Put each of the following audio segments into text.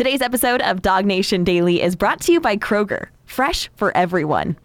Today's episode of Dog Nation Daily is brought to you by Kroger, fresh for everyone.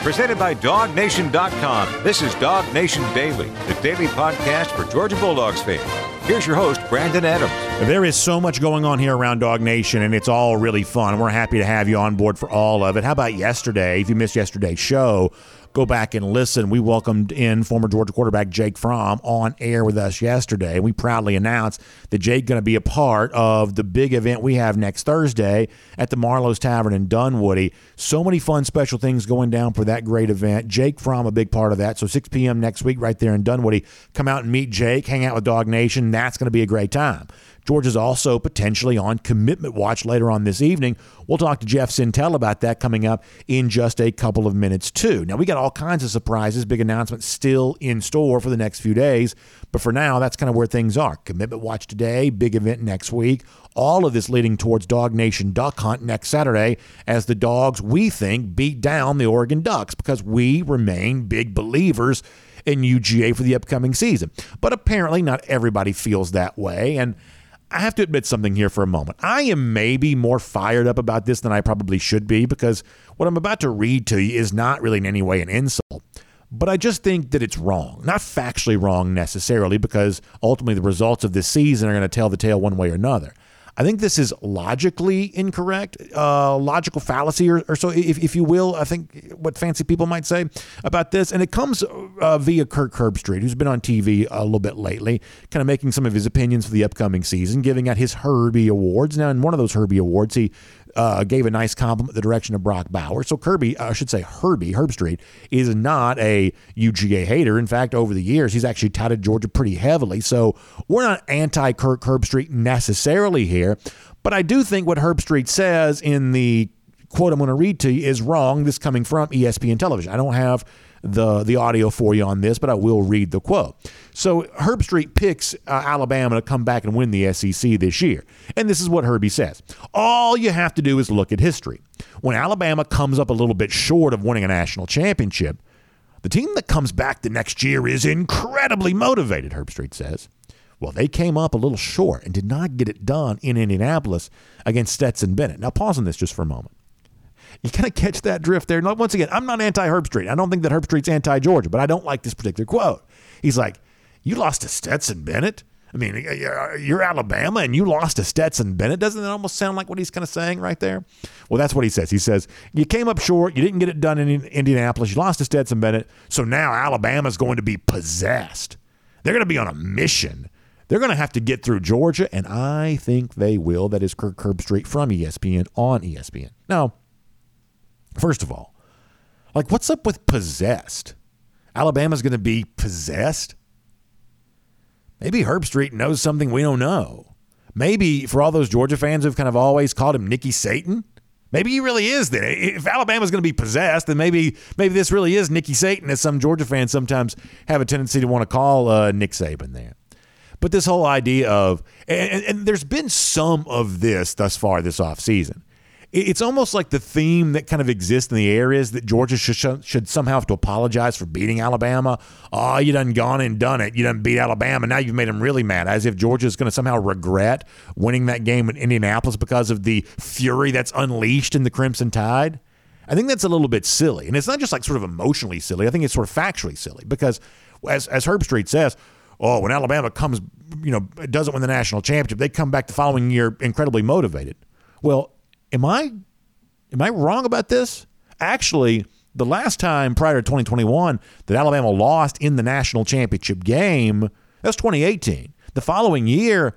Presented by DogNation.com. This is Dog Nation Daily, the daily podcast for Georgia Bulldogs fans. Here's your host, Brandon Adams. There is so much going on here around Dog Nation, and it's all really fun. We're happy to have you on board for all of it. How about yesterday? If you missed yesterday's show, go back and listen. We welcomed in former Georgia quarterback Jake Fromm on air with us yesterday. We proudly announced that Jake going to be a part of the big event we have next Thursday at the Marlowe's Tavern in Dunwoody. So many fun special things going down for that great event. Jake Fromm a big part of that. So 6 p.m. next week right there in Dunwoody. Come out and meet Jake, hang out with Dog Nation. That's going to be a great time. Georgia's also potentially on commitment watch later on this evening. We'll talk to Jeff Sentell about that coming up in just a couple of minutes, too. Now, we got all kinds of surprises, big announcements still in store for the next few days. But for now, that's kind of where things are. Commitment watch today, big event next week. All of this leading towards Dog Nation Duck Hunt next Saturday as the dogs, we think, beat down the Oregon Ducks because we remain big believers in UGA for the upcoming season. But apparently, not everybody feels that way. And I have to admit something here for a moment. I am maybe more fired up about this than I probably should be because what I'm about to read to you is not really in any way an insult. But I just think that it's wrong. Not factually wrong necessarily, because ultimately the results of this season are going to tell the tale one way or another. I think this is logically incorrect, uh, logical fallacy, or, or, so, if, if you will. I think what fancy people might say about this. And it comes uh, via Kirk Herbstreit, who's been on TV a little bit lately, kind of making some of his opinions for the upcoming season, giving out his Herbie Awards. Now, in one of those Herbie Awards, he uh, gave a nice compliment the direction of Brock Bowers. So Kirby, uh, I should say Herbie Herbstreit, is not a UGA hater. In fact, over the years, he's actually touted Georgia pretty heavily. So we're not anti Kirk Herbstreit necessarily here, but I do think what Herbstreit says in the quote I'm going to read to you is wrong. This coming from ESPN television. I don't have the the audio for you on this, but I will read the quote. So Herbstreit picks uh, Alabama to come back and win the SEC this year, and this is what Herbie says: All you have to do is look at history. When Alabama comes up a little bit short of winning a national championship, the team that comes back the next year is incredibly motivated. Herbstreit says. Well, they came up a little short and did not get it done in Indianapolis against Stetson Bennett. Now, pause on this just for a moment. You kind of catch that drift there. Now, once again, I'm not anti Herbstreit. I don't think that Herbstreit's anti Georgia, but I don't like this particular quote. He's like, You lost to Stetson Bennett? I mean, uh, you're Alabama and you lost to Stetson Bennett. Doesn't that almost sound like what he's kind of saying right there? Well, that's what he says. He says, You came up short. You didn't get it done in Indianapolis. You lost to Stetson Bennett. So now Alabama's going to be possessed. They're going to be on a mission. They're going to have to get through Georgia, and I think they will. That is Kirk Herbstreit from ESPN on ESPN. Now, First of all, like what's up with possessed? Alabama's going to be possessed? Maybe Herbstreit knows something we don't know. Maybe for all those Georgia fans who've kind of always called him Nicky Satan, maybe he really is then. If Alabama's going to be possessed, then maybe maybe this really is Nicky Satan, as some Georgia fans sometimes have a tendency to want to call uh, Nick Saban there. But this whole idea of, and, and, there's been some of this thus far this offseason it's almost like the theme that kind of exists in the air is that Georgia should, should somehow have to apologize for beating Alabama. Oh, you done gone and done it. You done beat Alabama. Now you've made them really mad, as if Georgia is going to somehow regret winning that game in Indianapolis because of the fury that's unleashed in the Crimson Tide. I think that's a little bit silly. And it's not just like sort of emotionally silly. I think it's sort of factually silly because, as, as Herbstreit says, oh, when Alabama comes, you know, doesn't win the national championship, they come back the following year incredibly motivated. Well, am I am I wrong about this? Actually, the last time prior to 2021 that Alabama lost in the national championship game, that was 2018. The following year,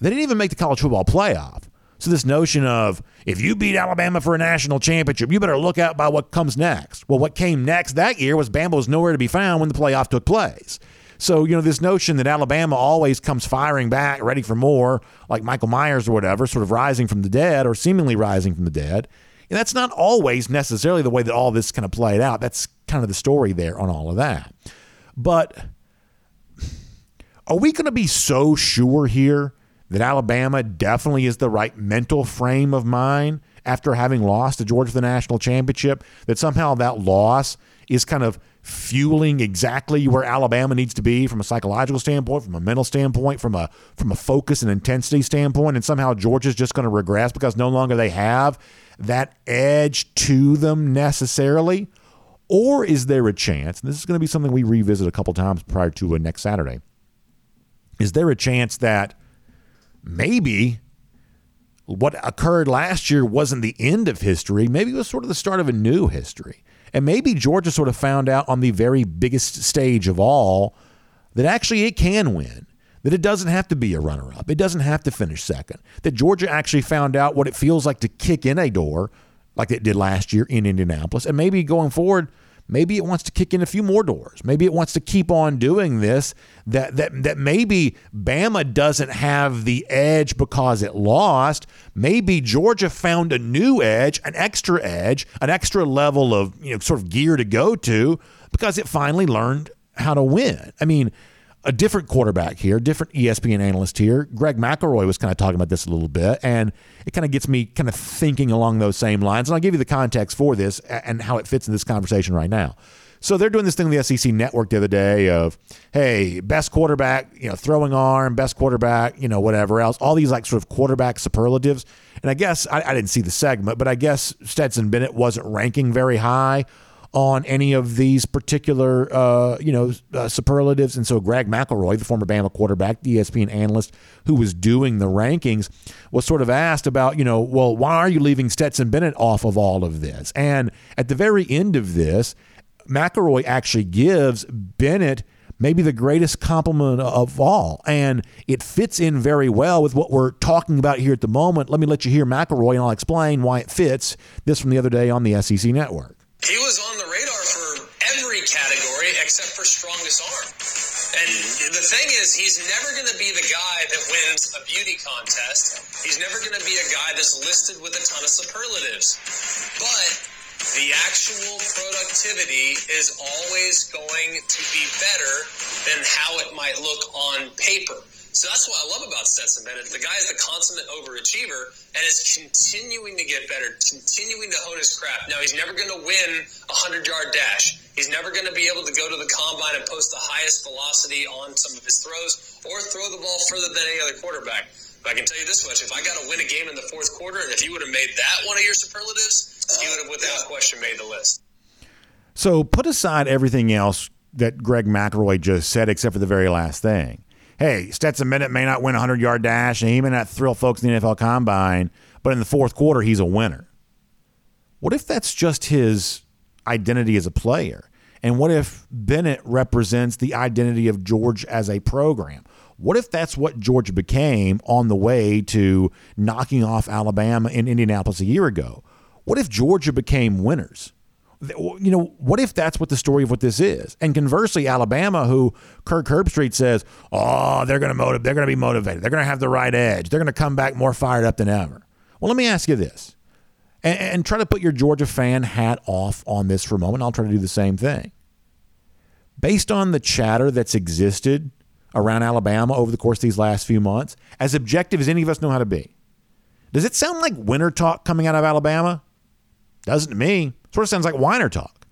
they didn't even make the college football playoff. So this notion of if you beat Alabama for a national championship, you better look out by what comes next. Well, what came next that year was Bama was nowhere to be found when the playoff took place. So, you know, this notion that Alabama always comes firing back, ready for more, like Michael Myers or whatever, sort of rising from the dead or seemingly rising from the dead, and that's not always necessarily the way that all this kind of played out. That's kind of the story there on all of that. But are we going to be so sure here that Alabama definitely is the right mental frame of mind after having lost to Georgia the national championship? That somehow that loss is kind of fueling exactly where Alabama needs to be from a psychological standpoint, from a mental standpoint, from a from a focus and intensity standpoint, and somehow Georgia's just going to regress because no longer they have that edge to them necessarily? Or is there a chance, and this is going to be something we revisit a couple times prior to uh, next Saturday, is there a chance that maybe what occurred last year wasn't the end of history? Maybe it was sort of the start of a new history. And maybe Georgia sort of found out on the very biggest stage of all that actually it can win, that it doesn't have to be a runner up, it doesn't have to finish second, that Georgia actually found out what it feels like to kick in a door like it did last year in Indianapolis. And maybe going forward, Maybe it wants to kick in a few more doors. Maybe it wants to keep on doing this. That that that maybe Bama doesn't have the edge because it lost. Maybe Georgia found a new edge, an extra edge, an extra level of you know sort of gear to go to because it finally learned how to win. I mean, a different quarterback here, different ESPN analyst here. Greg McElroy was kind of talking about this a little bit, and it kind of gets me kind of thinking along those same lines. And I'll give you the context for this and how it fits in this conversation right now. So they're doing this thing on the SEC network the other day of, hey, best quarterback, you know, throwing arm, best quarterback, you know, whatever else, all these like sort of quarterback superlatives. And I guess I, I didn't see the segment, but I guess Stetson Bennett wasn't ranking very high on any of these particular, uh, you know, uh, superlatives. And so Greg McElroy, the former Bama quarterback, the ESPN analyst who was doing the rankings, was sort of asked about, you know, well, why are you leaving Stetson Bennett off of all of this? And at the very end of this, McElroy actually gives Bennett maybe the greatest compliment of all. And it fits in very well with what we're talking about here at the moment. Let me let you hear McElroy and I'll explain why it fits. This from the other day on the SEC network. He was on the radar for every category except for strongest arm. And the thing is, he's never going to be the guy that wins a beauty contest. He's never going to be a guy that's listed with a ton of superlatives. But the actual productivity is always going to be better than how it might look on paper. So that's what I love about Stetson Bennett. The guy is the consummate overachiever and is continuing to get better, continuing to hone his craft. Now, he's never going to win a 100 yard dash. He's never going to be able to go to the combine and post the highest velocity on some of his throws or throw the ball further than any other quarterback. But I can tell you this much if I got to win a game in the fourth quarter, and if you would have made that one of your superlatives, he would have without question made the list. So put aside everything else that Greg McElroy just said, except for the very last thing hey, Stetson Bennett may not win a 100 yard dash and he may not thrill folks in the NFL combine, but in the fourth quarter, he's a winner. What if that's just his identity as a player? And what if Bennett represents the identity of George as a program? What if that's what Georgia became on the way to knocking off Alabama in Indianapolis a year ago? What if Georgia became winners? You know, what if that's what the story of what this is? And conversely, Alabama, who Kirk Herbstreit says, oh, they're going to motivate, they're going to be motivated, they're going to have the right edge, they're going to come back more fired up than ever. Well, let me ask you this, and, and try to put your Georgia fan hat off on this for a moment. I'll try to do the same thing. Based on the chatter that's existed around Alabama over the course of these last few months, as objective as any of us know how to be, does it sound like winter talk coming out of Alabama? Doesn't to me. Sort of sounds like whiner talk.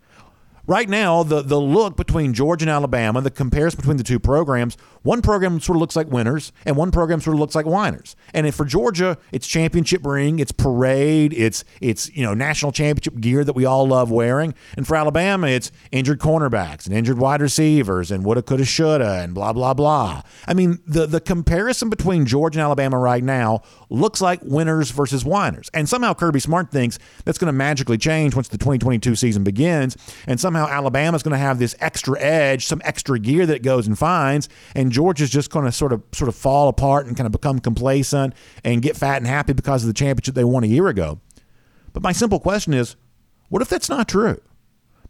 Right now, the, the look between Georgia and Alabama, the comparison between the two programs, one program sort of looks like winners and one program sort of looks like whiners. And for Georgia, it's championship ring, it's parade, it's it's you know national championship gear that we all love wearing. And for Alabama, it's injured cornerbacks and injured wide receivers and woulda, coulda, shoulda, and blah blah blah. I mean, the the comparison between Georgia and Alabama right now looks like winners versus whiners. And somehow Kirby Smart thinks that's going to magically change once the 2022 season begins. And somehow Alabama's going to have this extra edge, some extra gear that it goes and finds. And Georgia's just going to sort of sort of fall apart and kind of become complacent and get fat and happy because of the championship they won a year ago. But my simple question is, what if that's not true?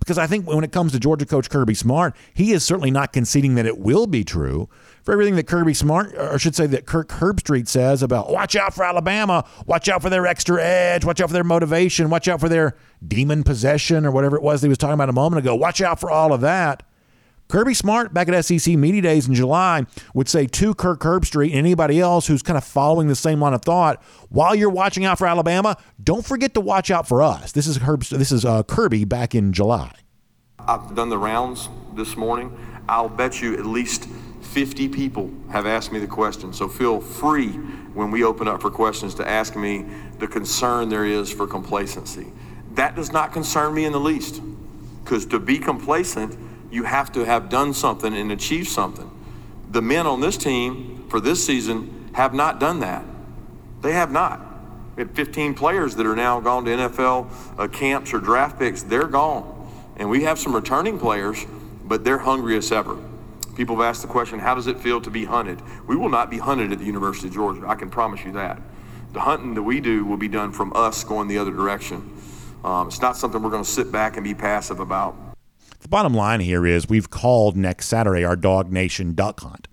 Because I think when it comes to Georgia coach Kirby Smart, he is certainly not conceding that it will be true. For everything that Kirby Smart, or should say that Kirk Herbstreit says about watch out for Alabama, watch out for their extra edge, watch out for their motivation, watch out for their demon possession or whatever it was he was talking about a moment ago. Watch out for all of that. Kirby Smart back at SEC Media Days in July would say to Kirk Herbstreit and anybody else who's kind of following the same line of thought, while you're watching out for Alabama, don't forget to watch out for us. This is Herb, this is uh, Kirby back in July. I've done the rounds this morning. I'll bet you at least 50 people have asked me the question. So feel free when we open up for questions to ask me the concern there is for complacency. That does not concern me in the least. Because to be complacent, you have to have done something and achieved something. The men on this team for this season have not done that. They have not. We had 15 players that are now gone to NFL uh, camps or draft picks. They're gone. And we have some returning players, but they're hungry as ever. People have asked the question, how does it feel to be hunted? We will not be hunted at the University of Georgia. I can promise you that. The hunting that we do will be done from us going the other direction. Um, it's not something we're going to sit back and be passive about. The bottom line here is we've called next Saturday our Dog Nation duck hunt.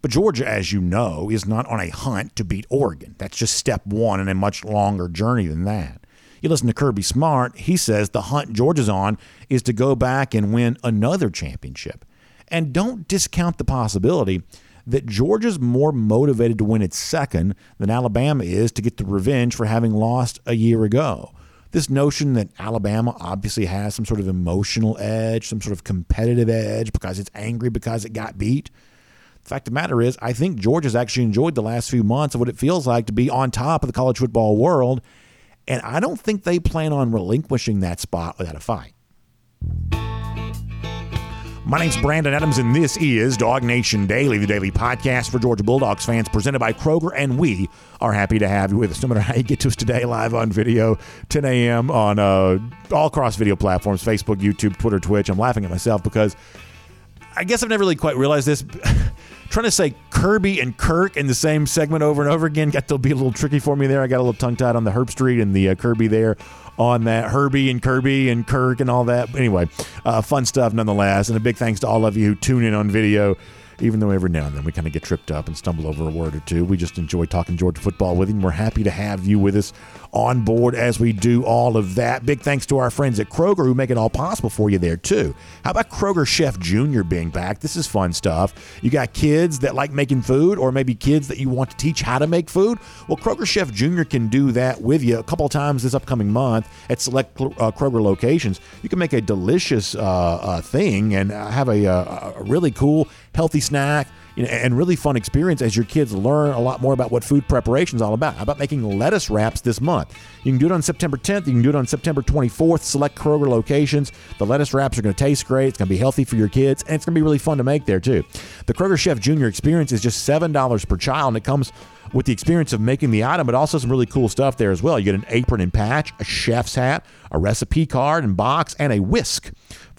But Georgia, as you know, is not on a hunt to beat Oregon. That's just step one in a much longer journey than that. You listen to Kirby Smart, he says the hunt Georgia's on is to go back and win another championship. And don't discount the possibility that Georgia's more motivated to win its second than Alabama is to get the revenge for having lost a year ago. This notion that Alabama obviously has some sort of emotional edge, some sort of competitive edge because it's angry because it got beat. The fact of the matter is, I think Georgia's actually enjoyed the last few months of what it feels like to be on top of the college football world, and I don't think they plan on relinquishing that spot without a fight. My name's Brandon Adams, and this is Dog Nation Daily, the daily podcast for Georgia Bulldogs fans, presented by Kroger, and we are happy to have you with us. No matter how you get to us today, live on video, 10 a.m. on uh, all cross video platforms Facebook, YouTube, Twitter, Twitch. I'm laughing at myself because I guess I've never really quite realized this. Trying to say Kirby and Kirk in the same segment over and over again got to be a little tricky for me there. I got a little tongue tied on the Herbstreit and the uh, Kirby there on that Herbie and Kirby and Kirk and all that. But Anyway, uh, fun stuff nonetheless. And a big thanks to all of you who tune in on video even though every now and then we kind of get tripped up and stumble over a word or two. We just enjoy talking Georgia football with you. And we're happy to have you with us on board as we do all of that. Big thanks to our friends at Kroger who make it all possible for you there, too. How about Kroger Chef Jr. being back? This is fun stuff. You got kids that like making food, or maybe kids that you want to teach how to make food? Well, Kroger Chef Jr. can do that with you a couple times this upcoming month at select uh, Kroger locations. You can make a delicious uh, uh, thing and have a, uh, a really cool, healthy snack you know, and really fun experience as your kids learn a lot more about what food preparation is all about. How about making lettuce wraps this month? You can do it on September 10th. You can do it on September 24th. Select Kroger locations. The lettuce wraps are going to taste great. It's going to be healthy for your kids, and it's going to be really fun to make there too. The Kroger Chef Junior experience is just seven dollars per child, and it comes with the experience of making the item, but also some really cool stuff there as well. You get an apron and patch, a chef's hat, a recipe card and box, and a whisk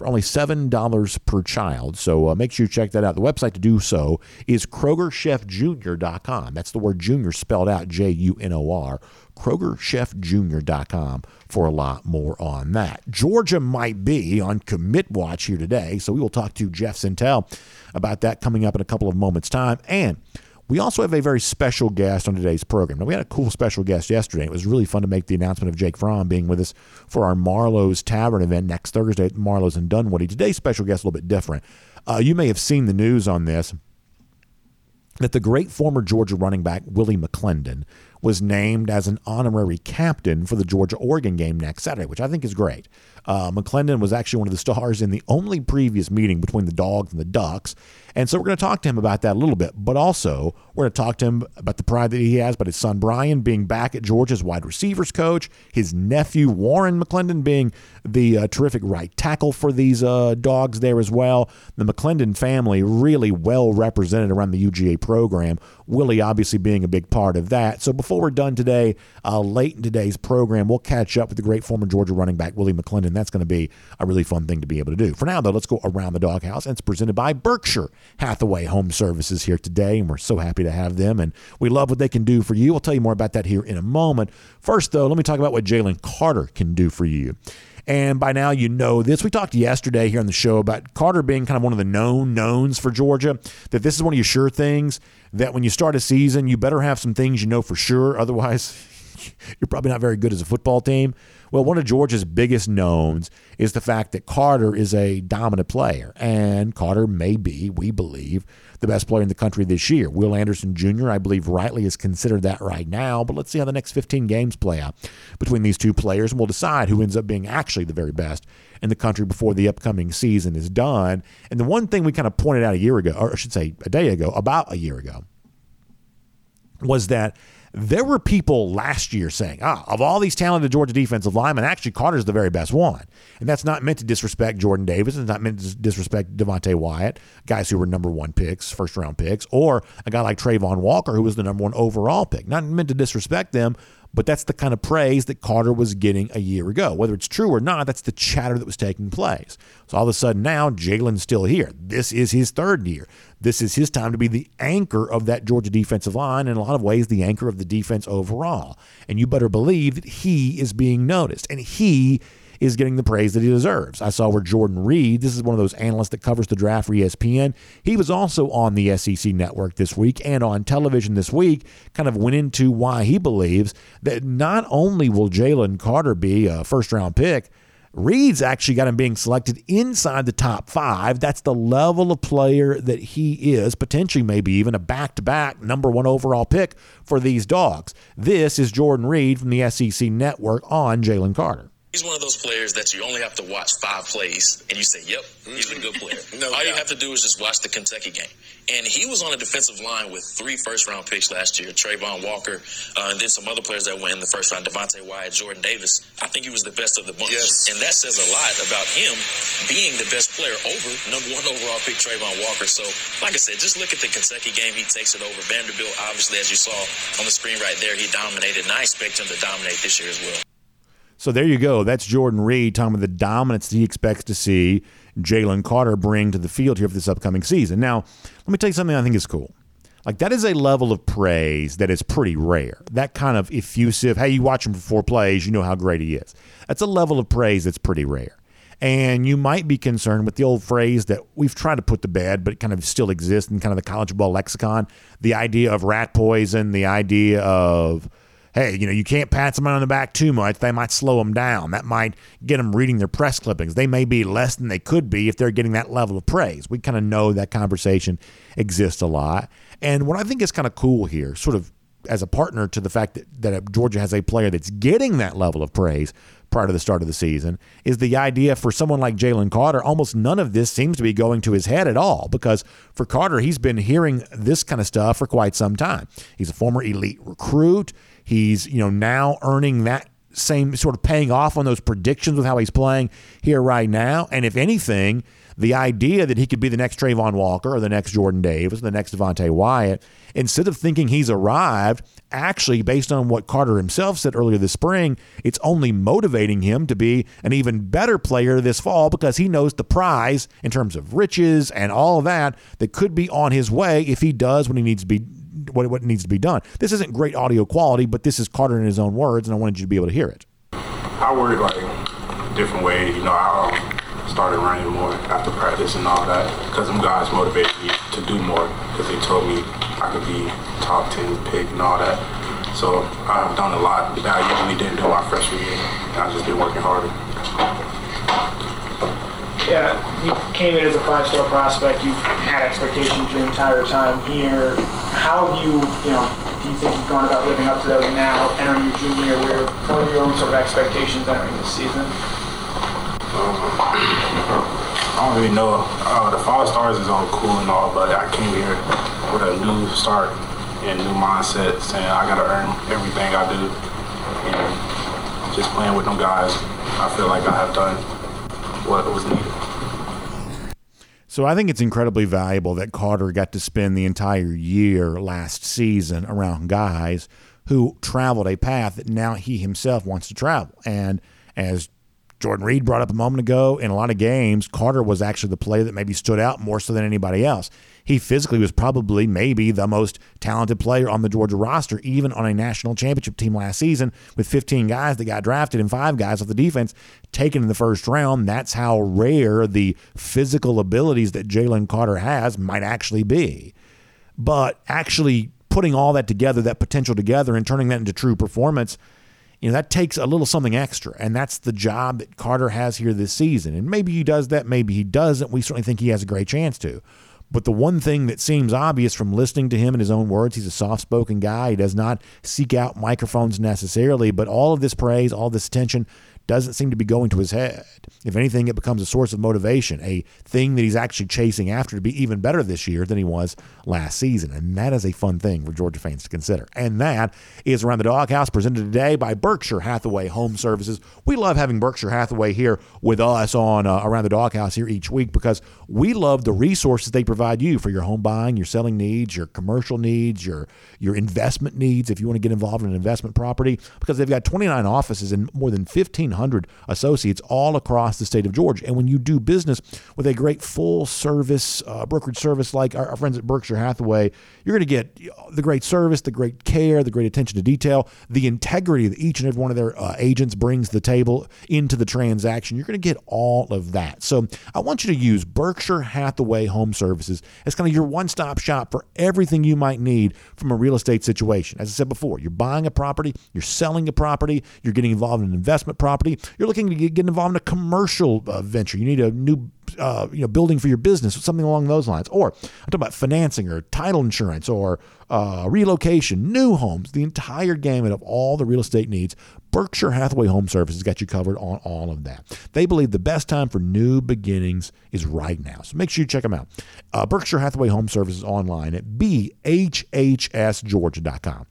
for only $7 per child. So uh, make sure you check that out. The website to do so is KrogerChefJr.com. That's the word junior spelled out J U N O R. KrogerChefJr.com for a lot more on that. Georgia might be on commit watch here today, so we will talk to Jeff Sentell about that coming up in a couple of moments' time. And we also have a very special guest on today's program. Now, we had a cool special guest yesterday. It was really fun to make the announcement of Jake Fromm being with us for our Marlowe's Tavern event next Thursday at Marlowe's in Dunwoody. Today's special guest is a little bit different. Uh, you may have seen the news on this that the great former Georgia running back Willie McClendon was named as an honorary captain for the Georgia Oregon game next Saturday, which I think is great. Uh, McClendon was actually one of the stars in the only previous meeting between the Dogs and the Ducks. And so we're going to talk to him about that a little bit. But also, we're going to talk to him about the pride that he has about his son Bryan being back at Georgia's wide receivers coach, his nephew Warren McClendon being the uh, terrific right tackle for these uh, dogs there as well. The McClendon family really well represented around the UGA program. Willie obviously being a big part of that. So before we're done today, uh, late in today's program, we'll catch up with the great former Georgia running back Willie McClendon. That's going to be a really fun thing to be able to do. For now, though, let's go around the doghouse, and it's presented by Berkshire Hathaway Home Services here today, and we're so happy to have them, and we love what they can do for you. I'll tell you more about that here in a moment. First, though, let me talk about what Jalen Carter can do for you. And by now, you know this. We talked yesterday here on the show about Carter being kind of one of the known knowns for Georgia, that this is one of your sure things, that when you start a season, you better have some things you know for sure. Otherwise, you're probably not very good as a football team. Well, one of Georgia's biggest knowns is the fact that Carter is a dominant player, and Carter may be, we believe, the best player in the country this year. Will Anderson Jr., I believe, rightly is considered that right now, but let's see how the next 15 games play out between these two players, and we'll decide who ends up being actually the very best in the country before the upcoming season is done. And the one thing we kind of pointed out a year ago, or I should say a day ago, about a year ago, was that there were people last year saying, ah, of all these talented Georgia defensive linemen, actually Carter's the very best one. And that's not meant to disrespect Jordan Davis. It's not meant to disrespect Devonte Wyatt, guys who were number one picks, first round picks, or a guy like Travon Walker, who was the number one overall pick. Not meant to disrespect them, but that's the kind of praise that Carter was getting a year ago. Whether it's true or not, that's the chatter that was taking place. So all of a sudden now, Jalen's still here. This is his third year. This is his time to be the anchor of that Georgia defensive line, in a lot of ways, the anchor of the defense overall. And you better believe that he is being noticed. And he is getting the praise that he deserves. I saw where Jordan Reid, this is one of those analysts that covers the draft for ESPN, he was also on the SEC network this week and on television this week, kind of went into why he believes that not only will Jalen Carter be a first round pick, Reid's actually got him being selected inside the top five. That's the level of player that he is, potentially maybe even a back to back number one overall pick for these dogs. This is Jordan Reid from the SEC network on Jalen Carter. He's one of those players that you only have to watch five plays and you say, yep, he's a good player. no All doubt. you have to do is just watch the Kentucky game. And he was on a defensive line with three first round picks last year Travon Walker, uh, and then some other players that went in the first round Devonte Wyatt, Jordan Davis. I think he was the best of the bunch. Yes. And that says a lot about him being the best player over number one overall pick Travon Walker. So, like I said, just look at the Kentucky game. He takes it over. Vanderbilt, obviously, as you saw on the screen right there, he dominated, and I expect him to dominate this year as well. So there you go. That's Jordan Reid talking about the dominance that he expects to see Jalen Carter bring to the field here for this upcoming season. Now, let me tell you something I think is cool. Like that is a level of praise that is pretty rare. That kind of effusive, hey, you watch him for four plays, you know how great he is. That's a level of praise that's pretty rare. And you might be concerned with the old phrase that we've tried to put to bed, but it kind of still exists in kind of the college ball lexicon. The idea of rat poison, the idea of hey, you know, you can't pat someone on the back too much. They might slow them down. That might get them reading their press clippings. They may be less than they could be if they're getting that level of praise. We kind of know that conversation exists a lot. And what I think is kind of cool here, sort of as a partner to the fact that, that Georgia has a player that's getting that level of praise prior to the start of the season, is the idea for someone like Jalen Carter, almost none of this seems to be going to his head at all because for Carter, he's been hearing this kind of stuff for quite some time. He's a former elite recruit. He's, you know, now earning that same sort of paying off on those predictions with how he's playing here right now. And if anything, the idea that he could be the next Travon Walker or the next Jordan Davis, or the next Devonte Wyatt, instead of thinking he's arrived, actually, based on what Carter himself said earlier this spring, it's only motivating him to be an even better player this fall because he knows the prize in terms of riches and all of that that could be on his way if he does what he needs to be what, what needs to be done. This isn't great audio quality, but this is Carter in his own words, and I wanted you to be able to hear it. I work like different ways. You know, I started running more after practice and all that because them guys motivated me to do more because they told me I could be top 10 pick and all that. So I've done a lot that I usually didn't do my freshman year. I've just been working harder. Yeah, you came in as a five-star prospect. You've had expectations your entire time here. How have you, you know, do you think you've gone about living up to those now, entering your junior year? What are your own sort of expectations entering this season? Um, I don't really know. Uh, the five stars is all cool and all, but I came here with a new start and new mindset, saying I gotta earn everything I do, and just playing with them guys. I feel like I have done what was needed. So I think it's incredibly valuable that Carter got to spend the entire year last season around guys who traveled a path that now he himself wants to travel. And as Jordan Reid brought up a moment ago, in a lot of games, Carter was actually the player that maybe stood out more so than anybody else. He physically was probably maybe the most talented player on the Georgia roster, even on a national championship team last season with 15 guys that got drafted and five guys off the defense taken in the first round. That's how rare the physical abilities that Jalen Carter has might actually be. But actually putting all that together, that potential together, and turning that into true performance, you know, that takes a little something extra. And that's the job that Carter has here this season. And maybe he does that, maybe he doesn't. We certainly think he has a great chance to. But the one thing that seems obvious from listening to him in his own words, he's a soft spoken guy. He does not seek out microphones necessarily, but all of this praise, all this attention doesn't seem to be going to his head. If anything, it becomes a source of motivation, a thing that he's actually chasing after to be even better this year than he was last season. And that is a fun thing for Georgia fans to consider. And that is Around the Doghouse, presented today by Berkshire Hathaway Home Services. We love having Berkshire Hathaway here with us on uh, Around the Doghouse here each week because we love the resources they provide you for your home buying, your selling needs, your commercial needs, your your investment needs if you want to get involved in an investment property because they've got 29 offices and more than 1500 associates all across the state of Georgia. And when you do business with a great full service uh, brokerage service like our, our friends at Berkshire Hathaway, you're going to get the great service, the great care, the great attention to detail, the integrity that each and every one of their uh, agents brings to the table into the transaction. You're going to get all of that. So I want you to use Berkshire Hathaway Home Services as kind of your one stop shop for everything you might need from a real estate situation. As I said before, you're buying a property, you're selling a property, you're getting involved in an investment property, you're looking to get involved in a commercial uh, venture. You need a new uh, you know, building for your business, something along those lines. Or I'm talking about financing or title insurance or uh, relocation, new homes, the entire gamut of all the real estate needs. Berkshire Hathaway Home Services got you covered on all of that. They believe the best time for new beginnings is right now. So make sure you check them out. Uh, Berkshire Hathaway Home Services online at bhhsgeorgia.com.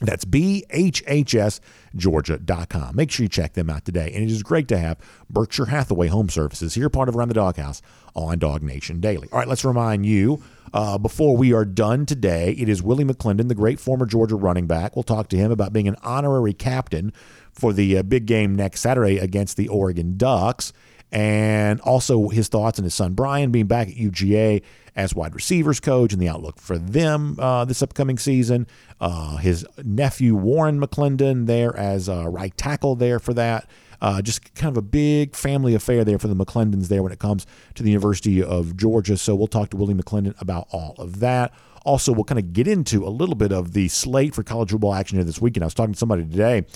That's BHHSGeorgia.com. Make sure you check them out today. And it is great to have Berkshire Hathaway Home Services here, part of Around the Doghouse on Dog Nation Daily. All right, let's remind you uh, before we are done today, it is Willie McClendon, the great former Georgia running back. We'll talk to him about being an honorary captain for the uh, big game next Saturday against the Oregon Ducks and also his thoughts on his son Bryan being back at UGA as wide receivers coach and the outlook for them uh, this upcoming season. Uh, his nephew Warren McClendon there as right tackle there for that. Uh, just kind of a big family affair there for the McClendons there when it comes to the University of Georgia. So we'll talk to Willie McClendon about all of that. Also, we'll kind of get into a little bit of the slate for college football action here this weekend. I was talking to somebody today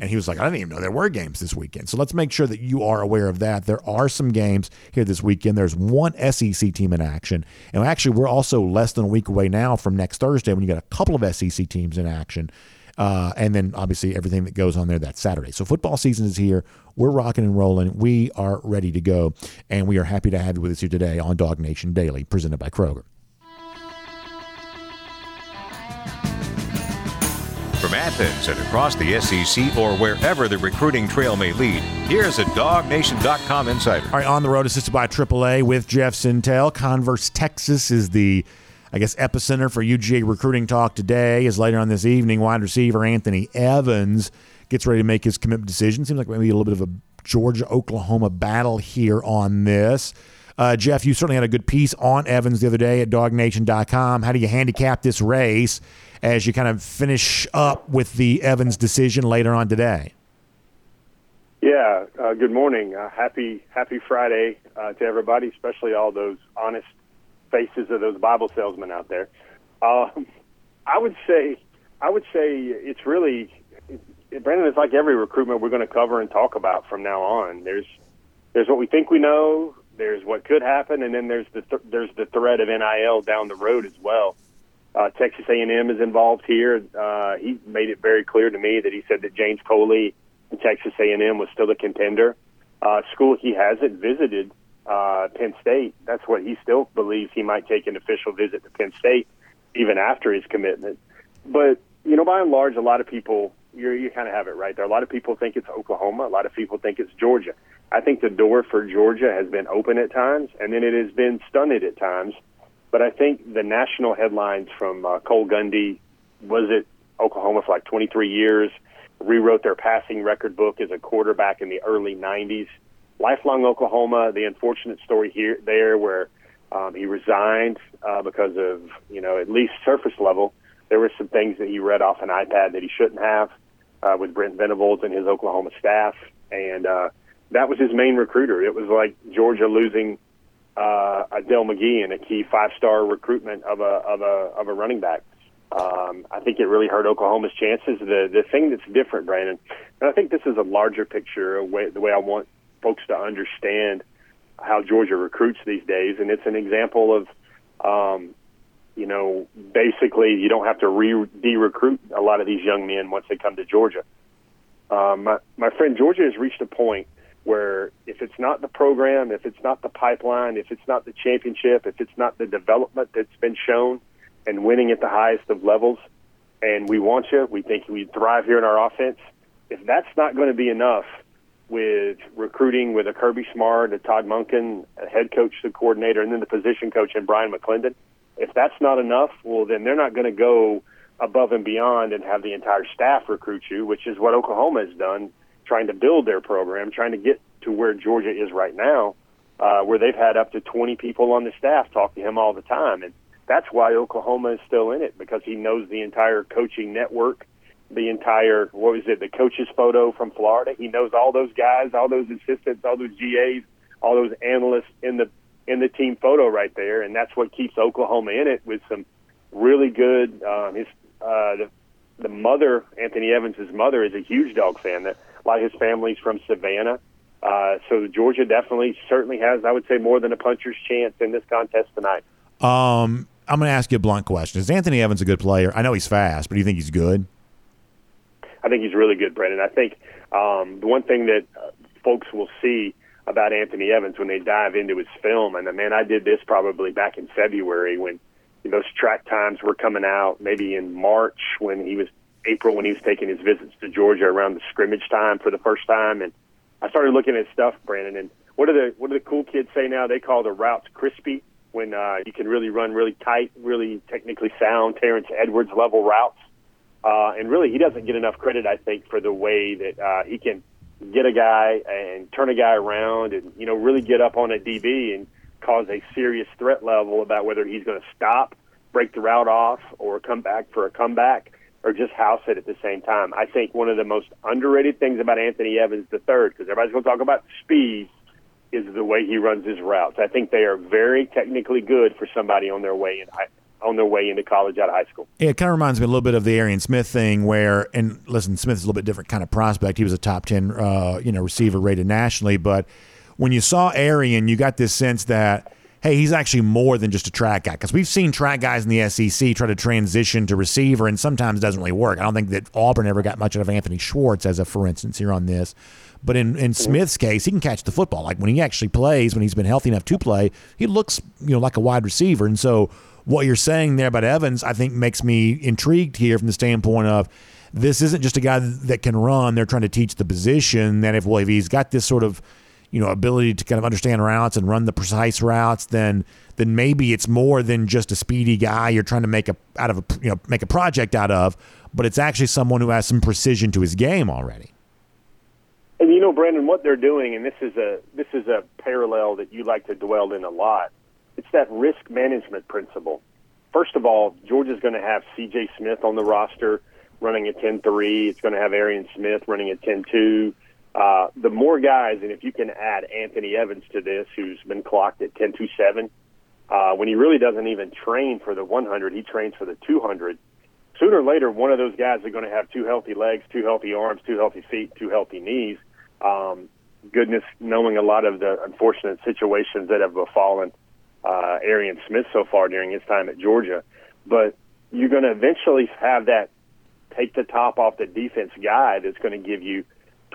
and he was like, I didn't even know there were games this weekend. So let's make sure that you are aware of that. There are some games here this weekend. There's one SEC team in action. And actually, we're also less than a week away now from next Thursday when you got a couple of SEC teams in action. Uh, and then obviously everything that goes on there that Saturday. So football season is here. We're rocking and rolling. We are ready to go. And we are happy to have you with us here today on Dog Nation Daily, presented by Kroger. From Athens and across the SEC or wherever the recruiting trail may lead, here's a DogNation.com insider. All right, on the road, assisted by AAA with Jeff Sentell. Converse, Texas is the, I guess, epicenter for UGA recruiting talk today. Is later on this evening, wide receiver Anthony Evans gets ready to make his commitment decision. Seems like maybe a little bit of a Georgia Oklahoma battle here on this. Uh, Jeff, you certainly had a good piece on Evans the other day at DogNation.com. How do you handicap this race? As you kind of finish up with the Evans decision later on today. Yeah, uh, good morning. Uh, happy Happy Friday uh, to everybody, especially all those honest faces of those Bible salesmen out there. Um, I would say, I would say it's really, Brandon. It's like every recruitment we're going to cover and talk about from now on. There's, there's what we think we know. There's what could happen, and then there's the th- there's the threat of NIL down the road as well. Uh, Texas A&M is involved here. Uh, he made it very clear to me that he said that James Coley and Texas A&M was still a contender. Uh, school he hasn't visited, uh, Penn State. That's what he still believes he might take an official visit to Penn State, even after his commitment. But you know, by and large, a lot of people you you kind of have it right there. A lot of people think it's Oklahoma. A lot of people think it's Georgia. I think the door for Georgia has been open at times, and then it has been stunted at times. But I think the national headlines from uh, Cale Gundy was it Oklahoma for like 23 years, rewrote their passing record book as a quarterback in the early 90s. Lifelong Oklahoma, the unfortunate story here there where um, he resigned uh, because of you know at least surface level. There were some things that he read off an iPad that he shouldn't have uh, with Brent Venables and his Oklahoma staff, and uh, that was his main recruiter. It was like Georgia losing uh, Dell McGee in a key five-star recruitment of a of a of a running back. Um, I think it really hurt Oklahoma's chances. The the thing that's different, Brandon, and I think this is a larger picture, a way, the way I want folks to understand how Georgia recruits these days, and it's an example of, um, you know, basically you don't have to re de-recruit a lot of these young men once they come to Georgia. Um, my my friend Georgia has reached a point where if it's not the program, if it's not the pipeline, if it's not the championship, if it's not the development that's been shown and winning at the highest of levels, and we want you, we think we thrive here in our offense. If that's not going to be enough with recruiting with a Kirby Smart, a Todd Monken, a head coach, the coordinator, and then the position coach and Bryan McClendon, if that's not enough, well, then they're not going to go above and beyond and have the entire staff recruit you, which is what Oklahoma has done trying to build their program, trying to get to where Georgia is right now, uh, where they've had up to 20 people on the staff talk to him all the time. And that's why Oklahoma is still in it because he knows the entire coaching network, the entire, what was it, the coach's photo from Florida. He knows all those guys, all those assistants, all those GAs, all those analysts in the in the team photo right there, and that's what keeps Oklahoma in it with some really good. Um, his uh, the, the mother, Anthony Evans' mother, is a huge dog fan. That a lot of his family's from Savannah. Uh, so Georgia definitely, certainly has, I would say, more than a puncher's chance in this contest tonight. Um, I'm going to ask you a blunt question. Is Anthony Evans a good player? I know he's fast, but do you think he's good? I think he's really good, Brendan. I think um, the one thing that uh, folks will see about Anthony Evans when they dive into his film, and uh, man, I did this probably back in February when those track times were coming out, maybe in March when he was April when he was taking his visits to Georgia around the scrimmage time for the first time, and I started looking at stuff, Brandon. And what do the what do the cool kids say now? They call the routes crispy when uh, you can really run really tight, really technically sound Terrence Edwards level routes. Uh, and really, he doesn't get enough credit, I think, for the way that uh, he can get a guy and turn a guy around, and you know, really get up on a DB and cause a serious threat level about whether he's going to stop, break the route off, or come back for a comeback or just house it at the same time. I think one of the most underrated things about Anthony Evans third, because everybody's going to talk about speed, is the way he runs his routes. I think they are very technically good for somebody on their way in on their way into college out of high school. Yeah, it kind of reminds me a little bit of the Arian Smith thing, where and listen, Smith is a little bit different kind of prospect. He was a top ten, uh, you know, receiver rated nationally, but when you saw Arian, you got this sense that hey, he's actually more than just a track guy. Because we've seen track guys in the SEC try to transition to receiver, and sometimes it doesn't really work. I don't think that Auburn ever got much out of Anthony Schwartz, as a for instance, here on this. But in, in Smith's case, he can catch the football. Like when he actually plays, when he's been healthy enough to play, he looks you know like a wide receiver. And so what you're saying there about Evans, I think makes me intrigued here from the standpoint of this isn't just a guy that can run. They're trying to teach the position. That if well, if he's got this sort of you know ability to kind of understand routes and run the precise routes, then then maybe it's more than just a speedy guy you're trying to make a out of a you know make a project out of, but it's actually someone who has some precision to his game already. And you know, Brandon, what they're doing, and this is a this is a parallel that you like to dwell in a lot. It's that risk management principle. First of all, Georgia's going to have C.J. Smith on the roster running a 10-3. It's going to have Arian Smith running a 10-2. Uh, the more guys, and if you can add Anthony Evans to this, who's been clocked at 10.27, uh, when he really doesn't even train for the 100, he trains for the 200. Sooner or later, one of those guys are going to have two healthy legs, two healthy arms, two healthy feet, two healthy knees. Um, goodness, knowing a lot of the unfortunate situations that have befallen uh, Arian Smith so far during his time at Georgia, but you're going to eventually have that take the top off the defense guy that's going to give you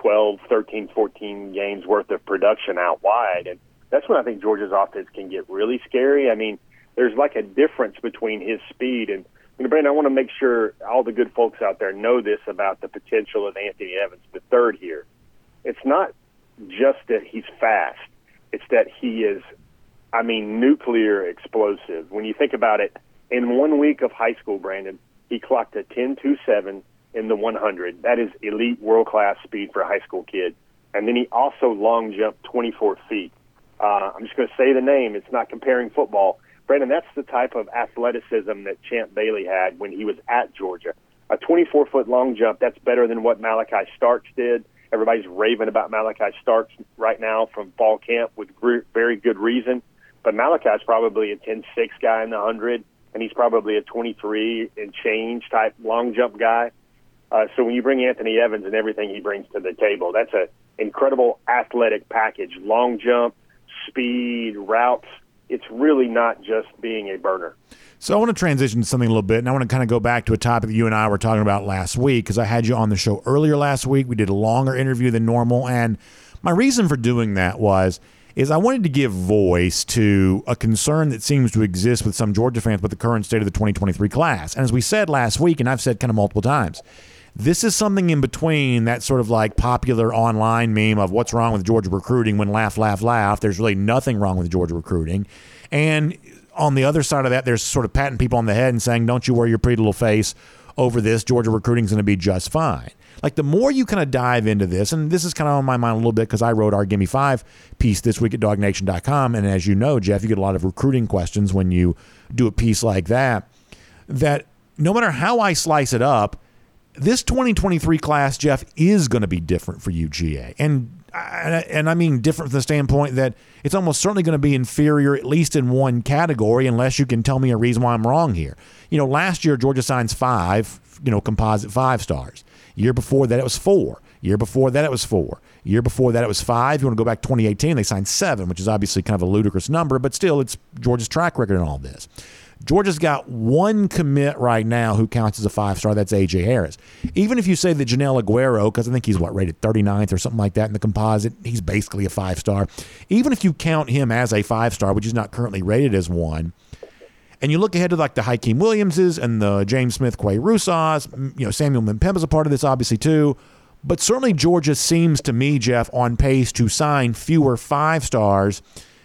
12, 13, 14 games worth of production out wide. And that's when I think Georgia's offense can get really scary. I mean, there's like a difference between his speed and, and Brandon, I want to make sure all the good folks out there know this about the potential of Anthony Evans, the third here. It's not just that he's fast. It's that he is, I mean, nuclear explosive. When you think about it, in one week of high school, Brandon, he clocked a 10.27 in the 100. That is elite world class speed for a high school kid. And then he also long jumped 24 feet. Uh, I'm just going to say the name. It's not comparing football. Brandon, that's the type of athleticism that Champ Bailey had when he was at Georgia. A 24 foot long jump, that's better than what Malaki Starks did. Everybody's raving about Malaki Starks right now from fall camp with very good reason. But Malaki's probably a 10 6 guy in the 100 and he's probably a 23 and change type long jump guy. Uh, so when you bring Anthony Evans and everything he brings to the table, that's an incredible athletic package. Long jump, speed, routes. It's really not just being a burner. So I want to transition to something a little bit, and I want to kind of go back to a topic that you and I were talking about last week because I had you on the show earlier last week. We did a longer interview than normal, and my reason for doing that was is I wanted to give voice to a concern that seems to exist with some Georgia fans about the current state of the 2023 class. And as we said last week, and I've said kind of multiple times, this is something in between that sort of like popular online meme of what's wrong with Georgia recruiting when laugh, laugh, laugh. There's really nothing wrong with Georgia recruiting. And on the other side of that, there's sort of patting people on the head and saying, don't you worry your pretty little face over this. Georgia recruiting is going to be just fine. Like the more you kind of dive into this, and this is kind of on my mind a little bit because I wrote our Gimme Five piece this week at dawgnation.com. And as you know, Jeff, you get a lot of recruiting questions when you do a piece like that. That no matter how I slice it up, this 2023 class, Jeff, is going to be different for UGA. And and I mean different from the standpoint that it's almost certainly going to be inferior, at least in one category, unless you can tell me a reason why I'm wrong here. You know, last year Georgia signs five, you know, composite five stars. Year before that, it was four. Year before that, it was four. Year before that, it was five. You want to go back 2018, they signed seven, which is obviously kind of a ludicrous number, but still, it's Georgia's track record in all this. Georgia's got one commit right now who counts as a five star. That's AJ Harris. Even if you say that Joenel Aguero, because I think he's what rated 39th or something like that in the composite, he's basically a five star. Even if you count him as a five star, which he's not currently rated as one, and you look ahead to like the Hykeem Williamses and the James Smith Qua Russaws, you know, Samuel is a part of this obviously too. But certainly Georgia seems to me, Jeff, on pace to sign fewer five stars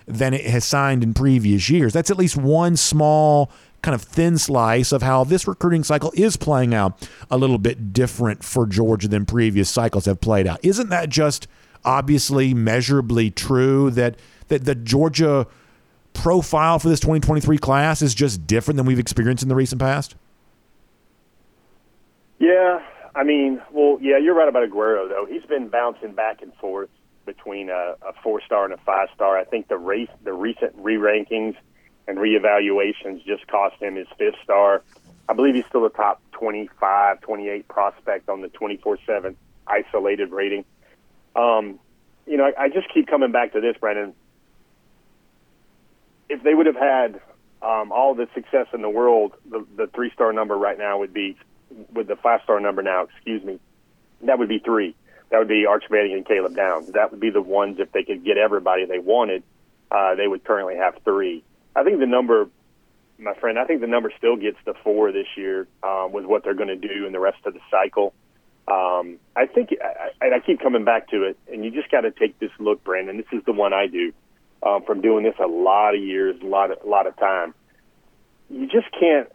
than it has signed in previous years. That's at least one small kind of thin slice of how this recruiting cycle is playing out a little bit different for Georgia than previous cycles have played out. Isn't that just obviously measurably true that that the Georgia profile for this 2023 class is just different than we've experienced in the recent past? Yeah, I mean, well, yeah, you're right about Aguero though. He's been bouncing back and forth between a, a four star and a five star. I think the race, the recent re rankings and reevaluations just cost him his fifth star. I believe he's still a top 25, 28 prospect on the 24 7 isolated rating. Um, you know, I, I just keep coming back to this, Brendan. If they would have had um, all the success in the world, the, the three star number right now would be, with the five star number now, excuse me, that would be three that would be Arch Manning and Caleb Downs. That would be the ones if they could get everybody they wanted, uh, they would currently have three. I think the number, my friend, I think the number still gets to four this year um, with what they're going to do in the rest of the cycle. Um, I think, I, and I keep coming back to it, and you just got to take this look, Brandon. This is the one I do um, from doing this a lot of years, a lot of, a lot of time. You just can't.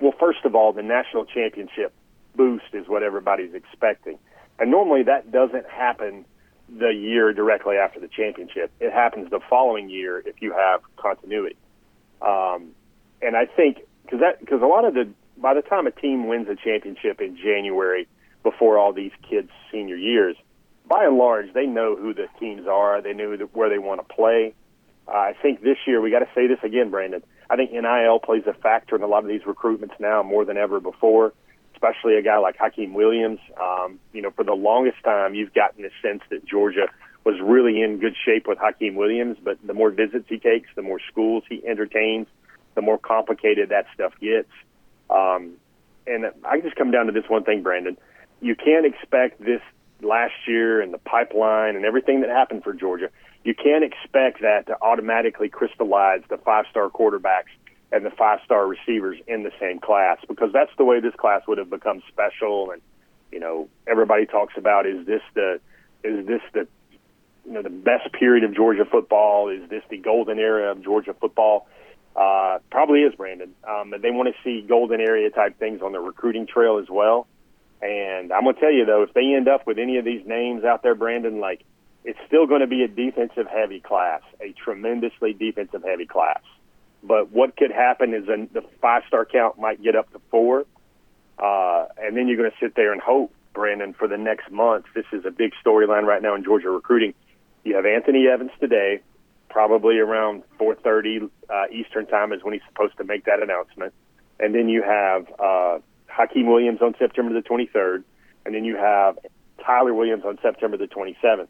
Well, first of all, the national championship boost is what everybody's expecting. And normally that doesn't happen the year directly after the championship. It happens the following year if you have continuity. Um, and I think because that because a lot of the by the time a team wins a championship in January before all these kids' senior years, by and large they know who the teams are. They know where they want to play. Uh, I think this year we got to say this again, Brandon. I think NIL plays a factor in a lot of these recruitments now more than ever before especially a guy like Hykeem Williams. Um, you know, for the longest time, you've gotten the sense that Georgia was really in good shape with Hykeem Williams, but the more visits he takes, the more schools he entertains, the more complicated that stuff gets. Um, and I just come down to this one thing, Brandon. You can't expect this last year and the pipeline and everything that happened for Georgia. You can't expect that to automatically crystallize the five star quarterbacks and the five star receivers in the same class because that's the way this class would have become special. And you know everybody talks about is this the is this the you know the best period of Georgia football? Is this the golden era of Georgia football? Uh, probably is Brandon. Um, they want to see golden area type things on the recruiting trail as well. And I'm gonna tell you though if they end up with any of these names out there Brandon like it's still going to be a defensive heavy class a tremendously defensive heavy class but what could happen is a, the five star count might get up to four, uh, and then you're going to sit there and hope, Brandon, for the next month. This is a big storyline right now in Georgia recruiting. You have Anthony Evans today, probably around 4:30 uh, Eastern time is when he's supposed to make that announcement. and then you have uh, Hykeem Williams on September the 23rd, and then you have Tyler Williams on September the 27th.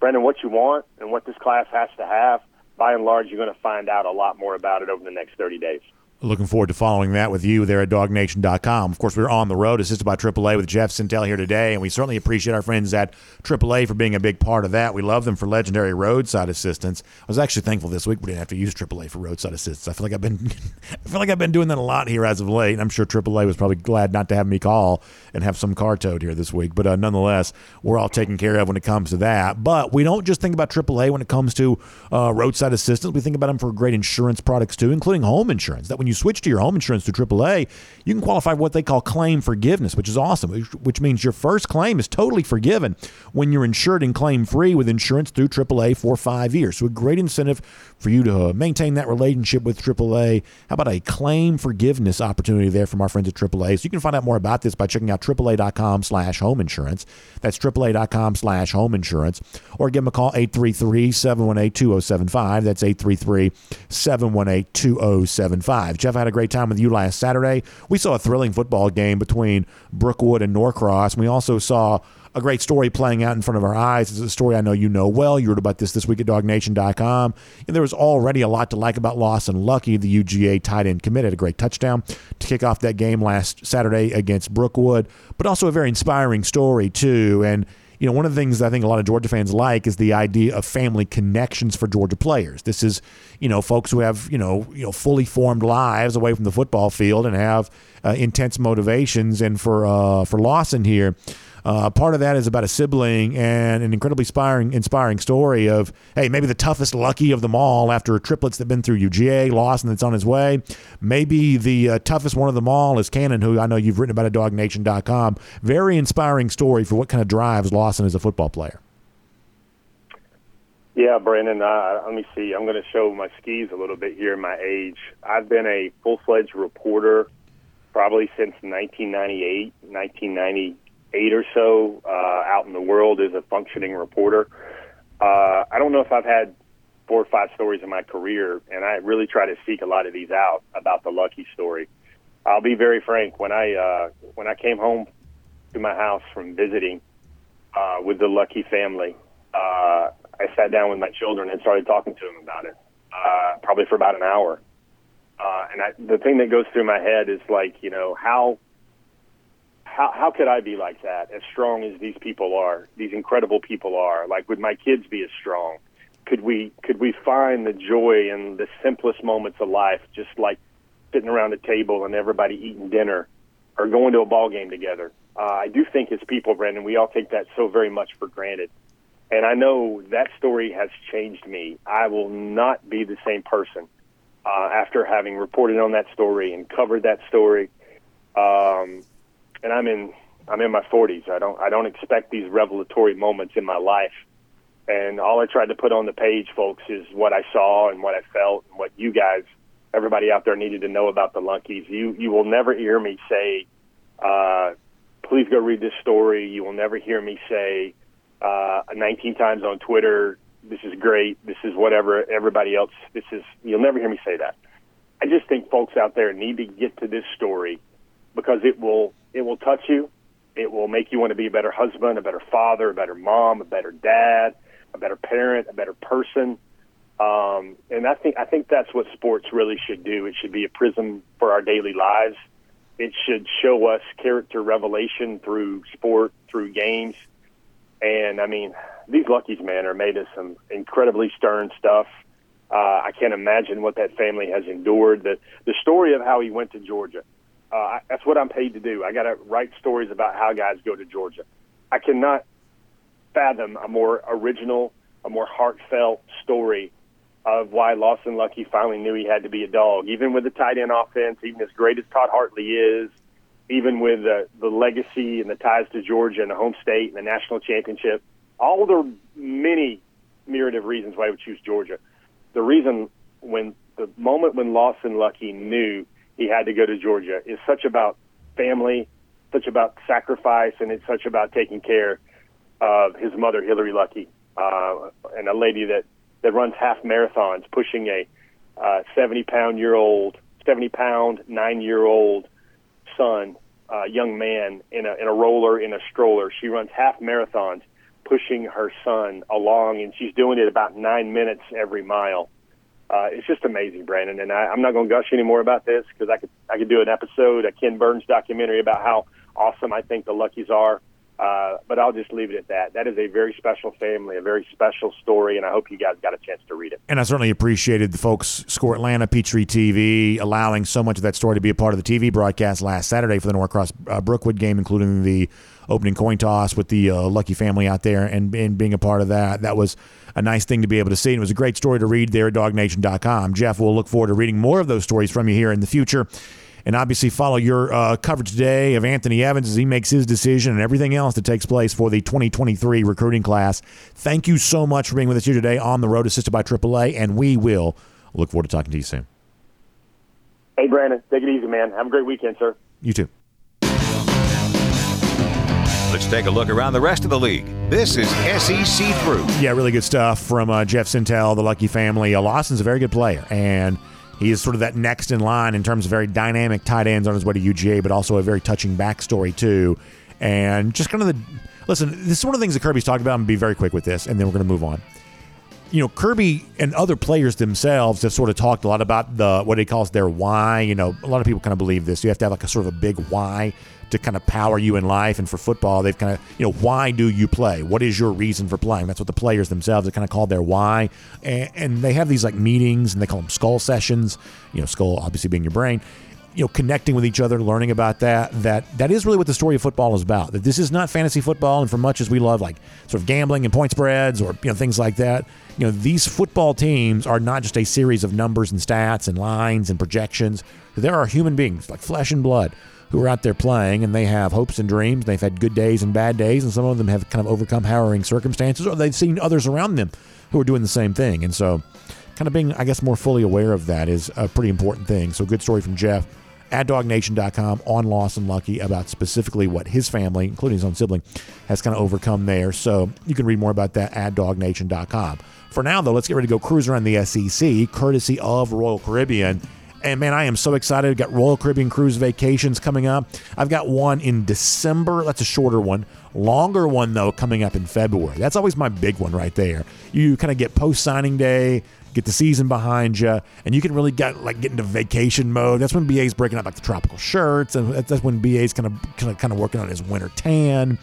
Brendan, what you want and what this class has to have, by and large, you're going to find out a lot more about it over the next 30 days. Looking forward to following that with you there at dawgnation.com. Of course, we're on the road assisted by AAA with Jeff Sentell here today, and we certainly appreciate our friends at AAA for being a big part of that. We love them for legendary roadside assistance. I was actually thankful this week we didn't have to use AAA for roadside assistance. I feel like I've been I feel like I've been doing that a lot here as of late, and I'm sure AAA was probably glad not to have me call and have some car towed here this week. But uh, nonetheless, we're all taken care of when it comes to that. But we don't just think about AAA when it comes to uh, roadside assistance. We think about them for great insurance products too, including home insurance. That when you switch to your home insurance through AAA, you can qualify for what they call claim forgiveness, which is awesome, which, which means your first claim is totally forgiven when you're insured and claim free with insurance through AAA for five years. So, a great incentive for you to uh, maintain that relationship with AAA. How about a claim forgiveness opportunity there from our friends at AAA? So, you can find out more about this by checking out AAA.com slash home insurance. That's AAA.com slash home insurance. Or give them a call 833 718 2075. That's 833 718 2075. Jeff, I had a great time with you last Saturday. We saw a thrilling football game between Brookwood and Norcross. We also saw a great story playing out in front of our eyes. It's a story I know you know well. You wrote about this this week at dawgnation.com. And there was already a lot to like about Lawson Luckie, the UGA tight end committed a great touchdown to kick off that game last Saturday against Brookwood, but also a very inspiring story, too. And you know, one of the things I think a lot of Georgia fans like is the idea of family connections for Georgia players. This is, you know, folks who have, you know, you know, fully formed lives away from the football field and have uh, intense motivations. And for uh, for Lawson here, uh, part of that is about a sibling and an incredibly inspiring, inspiring story of, hey, maybe the toughest Luckie of them all after triplets that have been through UGA, Lawson that's on his way. Maybe the uh, toughest one of them all is Cannon, who I know you've written about at dawgnation.com. Very inspiring story for what kind of drives Lawson as a football player. Yeah, Brandon. Uh, let me see. I'm going to show my skis a little bit here. My age. I've been a full fledged reporter probably since 1998, 1990 eight or so uh, out in the world as a functioning reporter. Uh, I don't know if I've had four or five stories in my career, and I really try to seek a lot of these out about the Luckie story. I'll be very frank. When I uh, when I came home to my house from visiting uh, with the Luckie family, uh, I sat down with my children and started talking to them about it, uh, probably for about an hour. Uh, and I, the thing that goes through my head is like, you know, how how how could I be like that? As strong as these people are, these incredible people are. Like, would my kids be as strong? Could we could we find the joy in the simplest moments of life, just like sitting around a table and everybody eating dinner, or going to a ball game together? Uh, I do think as people, Brandon, we all take that so very much for granted. And I know that story has changed me. I will not be the same person uh, after having reported on that story and covered that story. Um, I'm in I'm in my 40s. I don't I don't expect these revelatory moments in my life. And all I tried to put on the page, folks, is what I saw and what I felt and what you guys, everybody out there, needed to know about the Luckies. You you will never hear me say, uh, "Please go read this story." You will never hear me say, uh, 19 times on Twitter, "This is great. This is whatever." Everybody else, this is. You'll never hear me say that. I just think folks out there need to get to this story because it will it will touch you. It will make you want to be a better husband, a better father, a better mom, a better dad, a better parent, a better person. Um, and I think I think that's what sports really should do. It should be a prism for our daily lives. It should show us character revelation through sport, through games. And I mean, these Luckies, man, are made of some incredibly stern stuff. Uh, I can't imagine what that family has endured. The the story of how he went to Georgia uh, that's what I'm paid to do. I got to write stories about how guys go to Georgia. I cannot fathom a more original, a more heartfelt story of why Lawson Luckie finally knew he had to be a dog. Even with the tight end offense, even as great as Todd Hartley is, even with the, the legacy and the ties to Georgia and the home state and the national championship, all the many myriad of reasons why I would choose Georgia. The reason when the moment when Lawson Luckie knew he had to go to Georgia is such about family, such about sacrifice, and it's such about taking care of his mother, Hillary Luckie, uh, and a lady that, that runs half marathons, pushing a 70 uh, pound year old 70 pound, nine year old son, uh, young man in a, in a roller, in a stroller. She runs half marathons pushing her son along, and she's doing it about nine minutes every mile. Uh, it's just amazing, Brandon. And I, I'm not going to gush any more about this because I could I could do an episode, a Ken Burns documentary about how awesome I think the Luckies are. Uh, but I'll just leave it at that. That is a very special family, a very special story, and I hope you guys got a chance to read it. And I certainly appreciated the folks, Score Atlanta, Peachtree TV, allowing so much of that story to be a part of the TV broadcast last Saturday for the Norcross uh, Brookwood game, including the opening coin toss with the uh, Luckie family out there and, and being a part of that. That was a nice thing to be able to see. And it was a great story to read there at dawgnation.com. Jeff, we'll look forward to reading more of those stories from you here in the future and obviously follow your uh, coverage today of Anthony Evans as he makes his decision and everything else that takes place for the 2023 recruiting class. Thank you so much for being with us here today on the road, assisted by AAA, and we will look forward to talking to you soon. Hey, Brandon, take it easy, man. Have a great weekend, sir. You too. Let's take a look around the rest of the league. This is SEC Through. Yeah, really good stuff from uh, Jeff Sentell, the Luckie family. Uh, Lawson's a very good player, and he is sort of that next in line in terms of very dynamic tight ends on his way to UGA, but also a very touching backstory too. And just kind of the listen. This is one of the things that Kirby's talked about. I'm gonna be very quick with this, and then we're going to move on. You know, Kirby and other players themselves have sort of talked a lot about the what he calls their why. You know, a lot of people kind of believe this. You have to have like a sort of a big why to kind of power you in life. And for football, they've kind of, you know, why do you play? What is your reason for playing? That's what the players themselves are kind of called their why. And, and they have these like meetings and they call them skull sessions, you know, skull obviously being your brain you know connecting with each other learning about that that that is really what the story of football is about that this is not fantasy football and for much as we love like sort of gambling and point spreads or you know things like that you know these football teams are not just a series of numbers and stats and lines and projections there are human beings like flesh and blood who are out there playing and they have hopes and dreams. They've had good days and bad days, and some of them have kind of overcome harrowing circumstances, or they've seen others around them who are doing the same thing. And so, kind of being, I guess, more fully aware of that is a pretty important thing. So, good story from Jeff at dawgnation.com on and Luckie about specifically what his family, including his own sibling, has kind of overcome there. So, you can read more about that at dawgnation.com. For now, though, let's get ready to go cruise around the SEC, courtesy of Royal Caribbean. And man, I am so excited. I've got Royal Caribbean Cruise vacations coming up. I've got one in December. That's a shorter one. Longer one, though, coming up in February. That's always my big one right there. You kind of get post signing day, get the season behind you, and you can really get like get into vacation mode. That's when BA's breaking out like the tropical shirts, and that's when BA's kind of kind of working on his winter tan.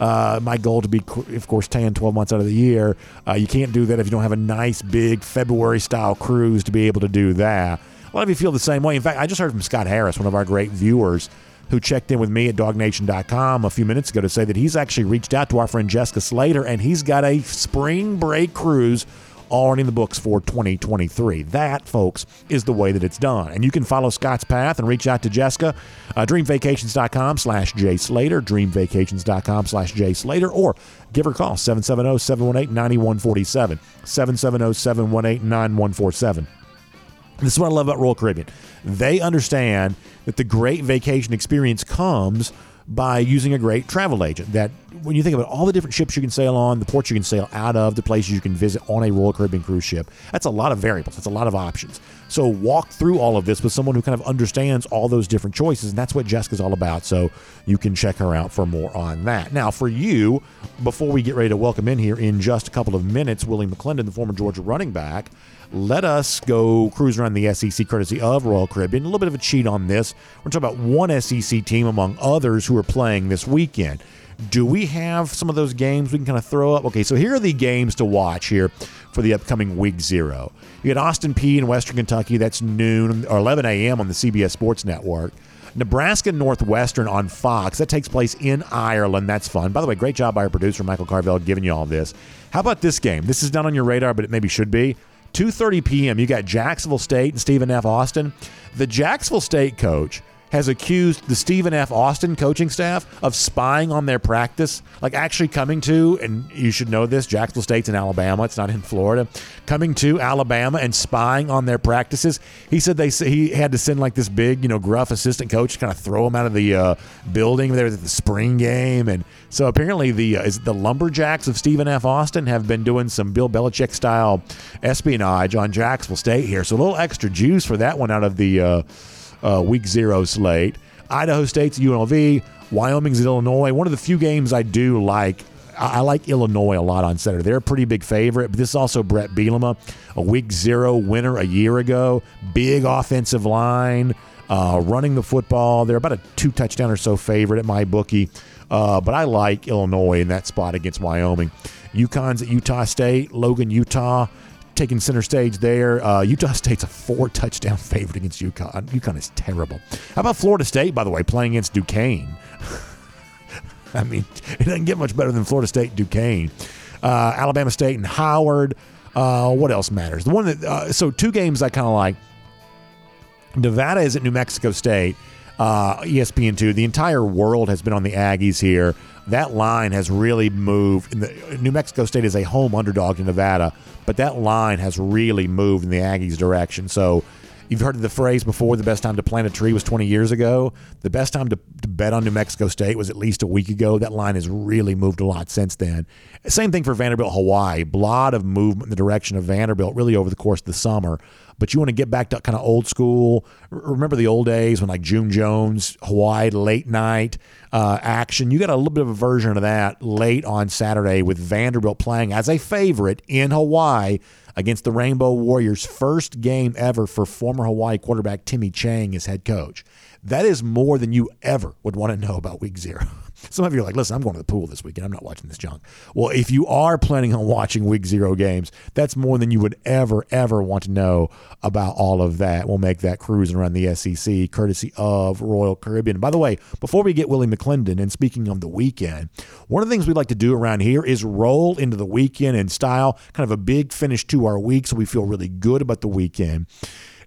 Uh, my goal to be, of course, tan 12 months out of the year. Uh, you can't do that if you don't have a nice big February style cruise to be able to do that. Lot of you feel the same way. In fact, I just heard from Scott Harris, one of our great viewers, who checked in with me at dawgnation.com a few minutes ago to say that he's actually reached out to our friend Jessica Slater and he's got a spring break cruise already in the books for 2023. That, folks, is the way that it's done. And you can follow Scott's path and reach out to Jessica. Uh, dreamvacations.com slash Jay Slater, dreamvacations.com slash Jay Slater, or give her a call, 770-718-9147, 770-718-9147. This is what I love about Royal Caribbean. They understand that the great vacation experience comes by using a great travel agent. That when you think about all the different ships you can sail on, the ports you can sail out of, the places you can visit on a Royal Caribbean cruise ship, that's a lot of variables. That's a lot of options. So walk through all of this with someone who kind of understands all those different choices, and that's what Jessica's all about. So you can check her out for more on that. Now, for you, before we get ready to welcome in here in just a couple of minutes, Willie McClendon, the former Georgia running back let us go cruise around the SEC courtesy of Royal Caribbean. A little bit of a cheat on this. We're talking about one SEC team among others who are playing this weekend. Do we have some of those games we can kind of throw up? Okay, so here are the games to watch here for the upcoming week zero. You got Austin Peay in Western Kentucky. That's noon or 11 a.m. on the CBS Sports Network. Nebraska Northwestern on Fox. That takes place in Ireland. That's fun. By the way, great job by our producer, Michael Carvel, giving you all this. How about this game? This is not on your radar, but it maybe should be. 2:30 p.m. You got Jacksonville State and Stephen F. Austin. The Jacksonville State coach has accused the Stephen F. Austin coaching staff of spying on their practice, like actually coming to, and you should know this, Jacksonville State's in Alabama, it's not in Florida, coming to Alabama and spying on their practices. He said they he had to send like this big, you know, gruff assistant coach to kind of throw him out of the uh, building there at the spring game, and so apparently the uh, is the lumberjacks of Stephen F. Austin have been doing some Bill Belichick style espionage on Jacksonville State here, so a little extra juice for that one out of the. Uh, uh, week zero slate. Idaho State's UNLV, Wyoming's Illinois. One of the few games I do like. I like Illinois a lot on Saturday. They're a pretty big favorite, but this is also Bret Bielema, a week zero winner a year ago. Big offensive line, uh, running the football. They're about a two touchdown or so favorite at my bookie, uh, but I like Illinois in that spot against Wyoming. UConn's at Utah State, Logan, Utah taking center stage there. Uh, Utah State's a four touchdown favorite against UConn. UConn is terrible. How about Florida State, by the way, playing against Duquesne? I mean, it doesn't get much better than Florida State Duquesne. Uh, Alabama State and Howard. Uh, what else matters? The one that uh, so two games I kind of like. Nevada is at New Mexico State. Uh, ESPN two. The entire world has been on the Aggies here. That line has really moved. The, New Mexico State is a home underdog to Nevada, but that line has really moved in the Aggies' direction. So you've heard the phrase before the best time to plant a tree was 20 years ago. The best time to, to, bet on New Mexico State was at least a week ago. That line has really moved a lot since then. Same thing for Vanderbilt Hawaii. A lot of movement in the direction of Vanderbilt really over the course of the summer but you want to get back to kind of old school. Remember the old days when like June Jones, Hawaii late night uh, action. You got a little bit of a version of that late on Saturday with Vanderbilt playing as a favorite in Hawaii against the Rainbow Warriors. First game ever for former Hawaii quarterback Timmy Chang as head coach. That is more than you ever would want to know about week zero. Some of you are like, listen, I'm going to the pool this weekend. I'm not watching this junk. Well, if you are planning on watching week zero games, that's more than you would ever, ever want to know about all of that. We'll make that cruising around the SEC courtesy of Royal Caribbean. By the way, before we get Willie McClendon, and speaking of the weekend, one of the things we like to do around here is roll into the weekend in style, kind of a big finish to our week so we feel really good about the weekend.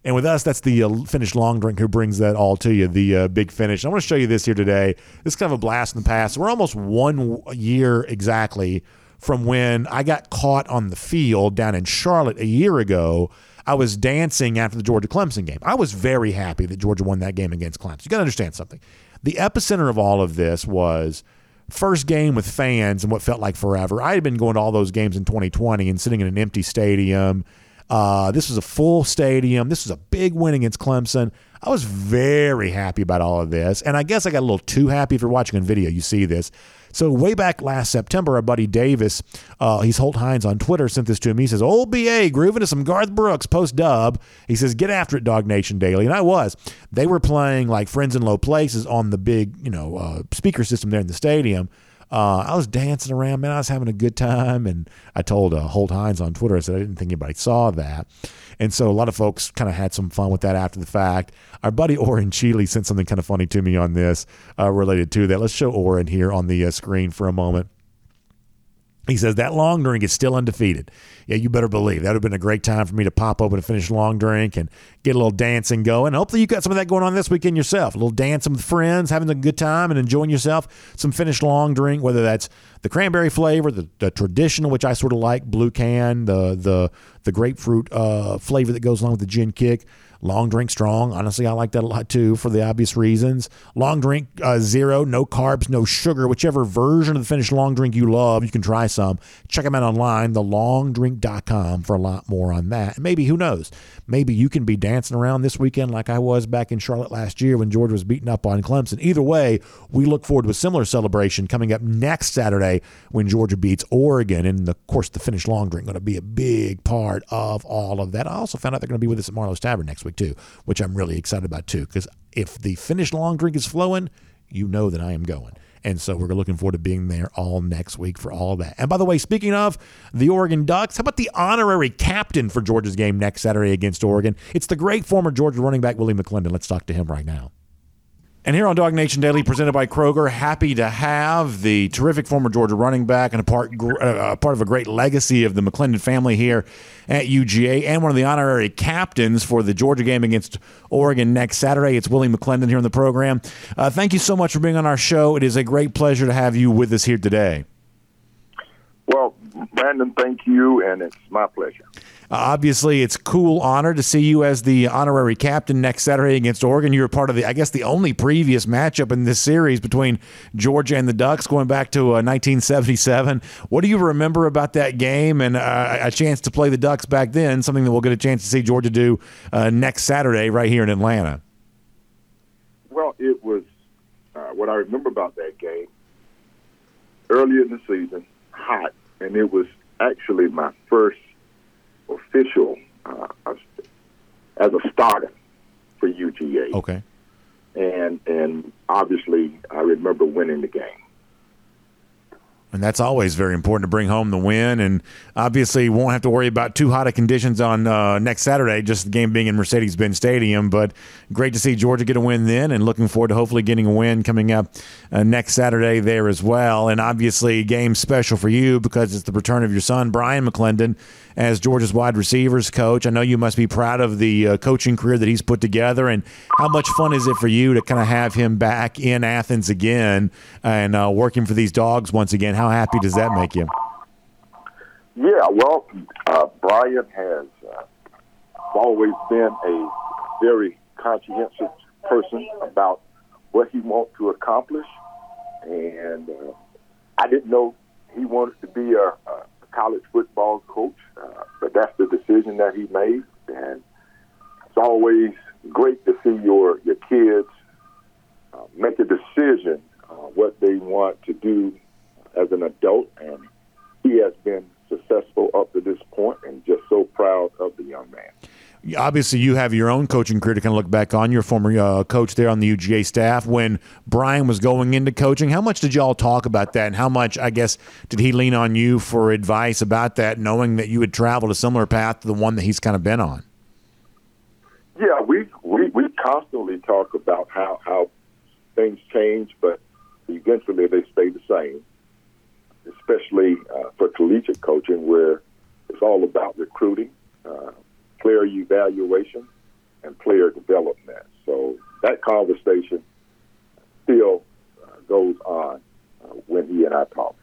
And with us, that's the uh, Long Drink who brings that all to you, the uh, big finish. I want to show you this here today. This is kind of a blast in the past. We're almost one year exactly from when I got caught on the field down in Charlotte a year ago. I was dancing after the Georgia Clemson game. I was very happy that Georgia won that game against Clemson. You got to understand something. The epicenter of all of this was first game with fans and what felt like forever. I had been going to all those games in 2020 and sitting in an empty stadium uh, this was a full stadium. This was a big win against Clemson. I was very happy about all of this. And I guess I got a little too happy if you're watching on video. You see this. So, way back last September, our buddy Davis, uh, he's Holt Hines on Twitter, sent this to me. He says, Old BA grooving to some Garth Brooks post dub. He says, Get after it, Dawg Nation Daily. And I was. They were playing like Friends in Low Places on the big, you know, uh, speaker system there in the stadium. Uh, I was dancing around, man. I was having a good time, and I told uh, Holt Hines on Twitter. I said I didn't think anybody saw that, and so a lot of folks kind of had some fun with that after the fact. Our buddy Oren Chile sent something kind of funny to me on this uh, related to that. Let's show Oren here on the uh, screen for a moment. He says that long drink is still undefeated. Yeah, you better believe that would have been a great time for me to pop open a Finnish long drink and get a little dancing going. Hopefully, you got some of that going on this weekend yourself. A little dancing with friends, having a good time, and enjoying yourself. Some Finnish long drink, whether that's the cranberry flavor, the, the traditional, which I sort of like, blue can, the the the grapefruit uh, flavor that goes along with the gin kick Long drink strong. Honestly, I like that a lot too for the obvious reasons. Long drink uh, zero, no carbs, no sugar. Whichever version of the Finnish long drink you love, you can try some. Check them out online, thelongdrink.com for a lot more on that. And maybe, who knows, maybe you can be dancing around this weekend like I was back in Charlotte last year when Georgia was beating up on Clemson. Either way, we look forward to a similar celebration coming up next Saturday when Georgia beats Oregon. And of course, the Finnish long drink going to be a big part of all of that. I also found out they're going to be with us at Marlowe's Tavern next week week too, which I'm really excited about too. Because if the Finnish long drink is flowing, you know that I am going. And so we're looking forward to being there all next week for all that. And by the way, speaking of the Oregon Ducks, how about the honorary captain for Georgia's game next Saturday against Oregon? It's the great former Georgia running back Willie McClendon. Let's talk to him right now. And here on Dawg Nation Daily, presented by Kroger, happy to have the terrific former Georgia running back and a part uh, part of a great legacy of the McClendon family here at UGA, and one of the honorary captains for the Georgia game against Oregon next Saturday. It's Willie McClendon here on the program. Uh, thank you so much for being on our show. It is a great pleasure to have you with us here today. Well, Brandon, thank you, and it's my pleasure. Uh, obviously, it's cool honor to see you as the honorary captain next Saturday against Oregon. You were part of the, I guess, the only previous matchup in this series between Georgia and the Ducks, going back to uh, 1977. What do you remember about that game and uh, a chance to play the Ducks back then? Something that we'll get a chance to see Georgia do uh, next Saturday right here in Atlanta. Well, it was uh, what I remember about that game. Early in the season, hot, and it was actually my first official uh, as a starter for UGA. Okay. And and obviously, I remember winning the game. And that's always very important to bring home the win. And obviously, won't have to worry about too hot of conditions on uh, next Saturday, just the game being in Mercedes Benz Stadium. But great to see Georgia get a win then, and looking forward to hopefully getting a win coming up uh, next Saturday there as well. And obviously, game special for you because it's the return of your son, Bryan McClendon, as Georgia's wide receivers coach. I know you must be proud of the uh, coaching career that he's put together, and how much fun is it for you to kind of have him back in Athens again and uh, working for these dogs once again? How happy does that make you? Yeah, well, uh, Bryan has uh, always been a very conscientious person about what he wants to accomplish, and uh, I didn't know he wanted to be a, a college football coach, uh, but that's the decision that he made, and it's always great to see your your kids uh, make a decision uh, what they want to do as an adult, and he has been successful up to this point, and just so proud of the young man obviously you have your own coaching career to kind of look back on. Your former uh, coach there on the UGA staff when Bryan was going into coaching. How much did y'all talk about that, and how much, I guess, did he lean on you for advice about that, knowing that you had traveled a similar path to the one that he's kind of been on? Yeah, we we, we constantly talk about how how things change, but eventually they stay the same. Especially uh, for collegiate coaching, where it's all about recruiting. Uh, player evaluation and player development. So that conversation still uh, goes on uh, when he and I talk.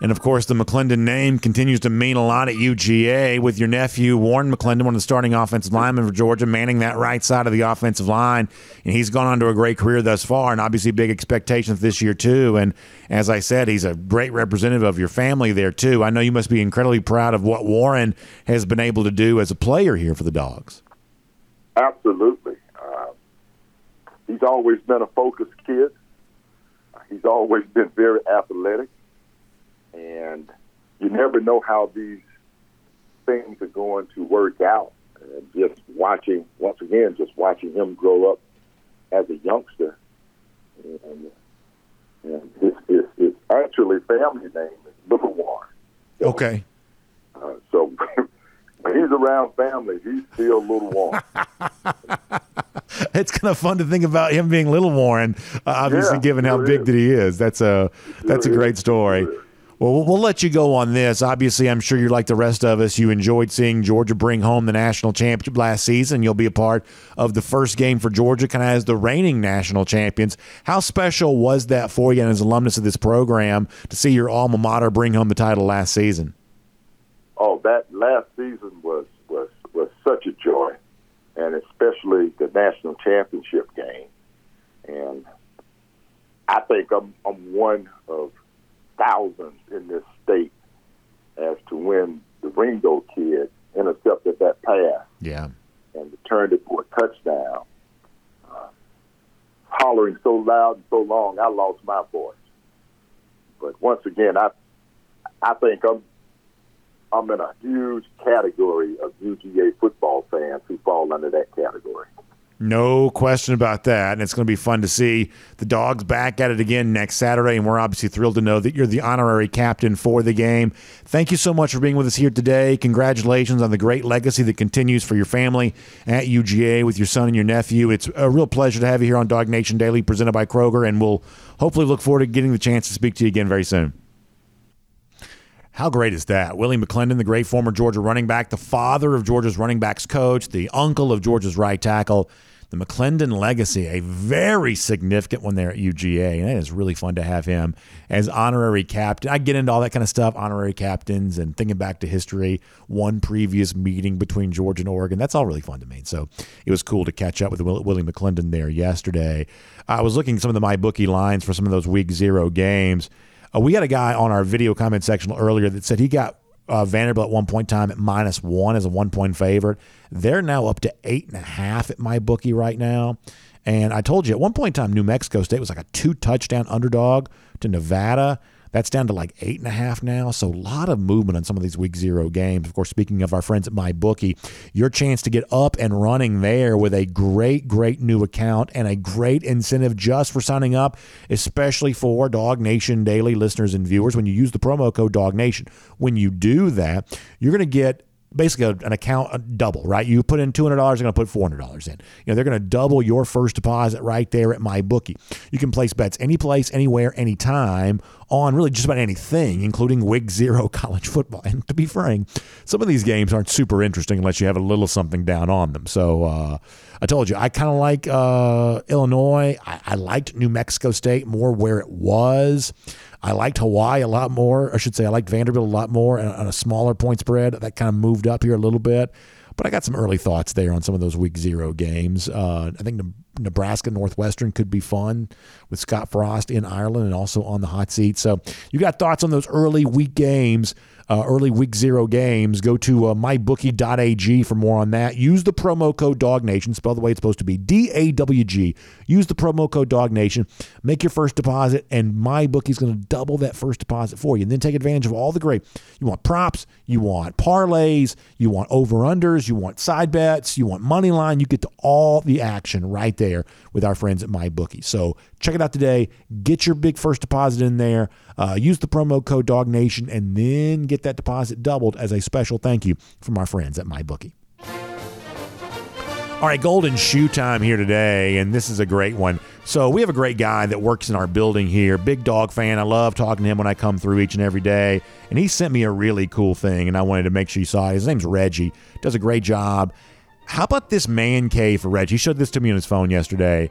And of course, the McClendon name continues to mean a lot at UGA with your nephew, Warren McClendon, one of the starting offensive linemen for Georgia, manning that right side of the offensive line. And he's gone on to a great career thus far, and obviously big expectations this year, too. And as I said, he's a great representative of your family there, too. I know you must be incredibly proud of what Warren has been able to do as a player here for the Dogs. Absolutely. Uh, he's always been a focused kid. He's always been very athletic and you never know how these things are going to work out. And just watching, once again, just watching him grow up as a youngster, and, and his, his, his actually family name is Little Warren. So, okay. Uh, so when he's around family, he's still Little Warren. it's kind of fun to think about him being Little Warren, uh, obviously, yeah, given how big is. that he is. That's a that's a great story. Well, we'll let you go on this. Obviously, I'm sure you're like the rest of us. You enjoyed seeing Georgia bring home the national championship last season. You'll be a part of the first game for Georgia, kind of as the reigning national champions. How special was that for you, and as alumnus of this program, to see your alma mater bring home the title last season? Oh, that last season was was was such a joy, and especially the national championship game. And I think I'm I'm one of thousands in this state as to when the Ringo kid intercepted that pass. Yeah. And returned it for a touchdown. Uh, hollering so loud and so long, I lost my voice. But once again, I I think I'm I'm in a huge category of UGA football fans who fall under that category. No question about that. And it's going to be fun to see the dogs back at it again next Saturday. And we're obviously thrilled to know that you're the honorary captain for the game. Thank you so much for being with us here today. Congratulations on the great legacy that continues for your family at UGA with your son and your nephew. It's a real pleasure to have you here on Dawg Nation Daily, presented by Kroger. And we'll hopefully look forward to getting the chance to speak to you again very soon. How great is that? Willie McClendon, the great former Georgia running back, the father of Georgia's running backs coach, the uncle of Georgia's right tackle. The McClendon legacy, a very significant one there at UGA. And it is really fun to have him as honorary captain. I get into all that kind of stuff, honorary captains, and thinking back to history, one previous meeting between Georgia and Oregon. That's all really fun to me. So it was cool to catch up with Willie McClendon there yesterday. I was looking some of the my bookie lines for some of those week zero games. Uh, we had a guy on our video comment section earlier that said he got uh, Vanderbilt at one point in time at minus one as a one point favorite. They're now up to eight and a half at my bookie right now. And I told you at one point in time, New Mexico State was like a two touchdown underdog to Nevada. That's down to like eight and a half now. So a lot of movement on some of these week zero games. Of course, speaking of our friends at MyBookie, your chance to get up and running there with a great, great new account and a great incentive just for signing up, especially for Dawg Nation Daily listeners and viewers. When you use the promo code Dawg Nation, when you do that, you're going to get basically an account double, right? You put in $200, they're going to put $400 in. You know, they're going to double your first deposit right there at my bookie. You can place bets any place, anywhere, anytime on really just about anything, including Week Zero college football. And to be frank, some of these games aren't super interesting unless you have a little something down on them. So uh, I told you, I kind of like uh, Illinois. I, I liked New Mexico State more where it was. I liked Hawaii a lot more. I should say I liked Vanderbilt a lot more on a smaller point spread. That kind of moved up here a little bit. But I got some early thoughts there on some of those week zero games. Uh, I think Nebraska Northwestern could be fun with Scott Frost in Ireland and also on the hot seat. So you got thoughts on those early week games uh, early week zero games, go to uh, mybookie.ag for more on that. Use the promo code DawgNation, spell the way it's supposed to be D A W G. Use the promo code DawgNation, make your first deposit, and MyBookie's going to double that first deposit for you. And then take advantage of all the great. You want props, you want parlays, you want over unders, you want side bets, you want money line. You get to all the action right there with our friends at MyBookie. So check it out today. Get your big first deposit in there. Uh, use the promo code DawgNation and then get that deposit doubled as a special thank you from our friends at MyBookie. All right, golden shoe time here today, and this is a great one. So, we have a great guy that works in our building here, big dog fan. I love talking to him when I come through each and every day. And he sent me a really cool thing, and I wanted to make sure you saw it. His name's Reggie, does a great job. How about this man cave for Reggie? He showed this to me on his phone yesterday.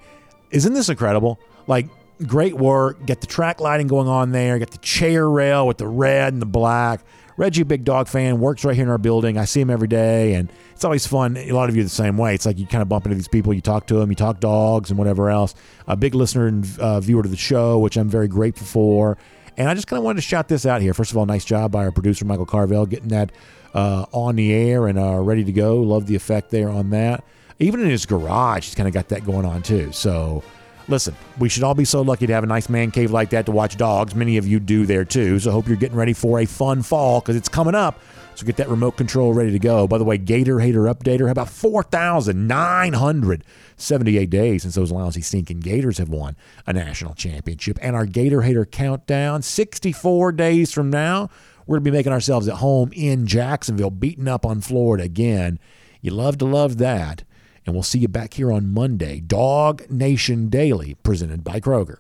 Isn't this incredible? Like, great work. Get the track lighting going on there. Get the chair rail with the red and the black. Reggie, big dog fan, works right here in our building. I see him every day, and it's always fun. A lot of you the same way. It's like you kind of bump into these people, you talk to them, you talk dogs and whatever else. A big listener and uh, viewer to the show, which I'm very grateful for. And I just kind of wanted to shout this out here. First of all, nice job by our producer, Michael Carvel, getting that uh, on the air and uh, ready to go. Love the effect there on that. Even in his garage, he's kind of got that going on too. So Listen, we should all be so lucky to have a nice man cave like that to watch dogs. Many of you do there too. So hope you're getting ready for a fun fall because it's coming up. So get that remote control ready to go. By the way, Gator Hater Updater, how about 4,978 days since those lousy stinking Gators have won a national championship. And our Gator Hater countdown, 64 days from now, we're going to be making ourselves at home in Jacksonville, beating up on Florida again. You love to love that. And we'll see you back here on Monday. Dawg Nation Daily, presented by Kroger.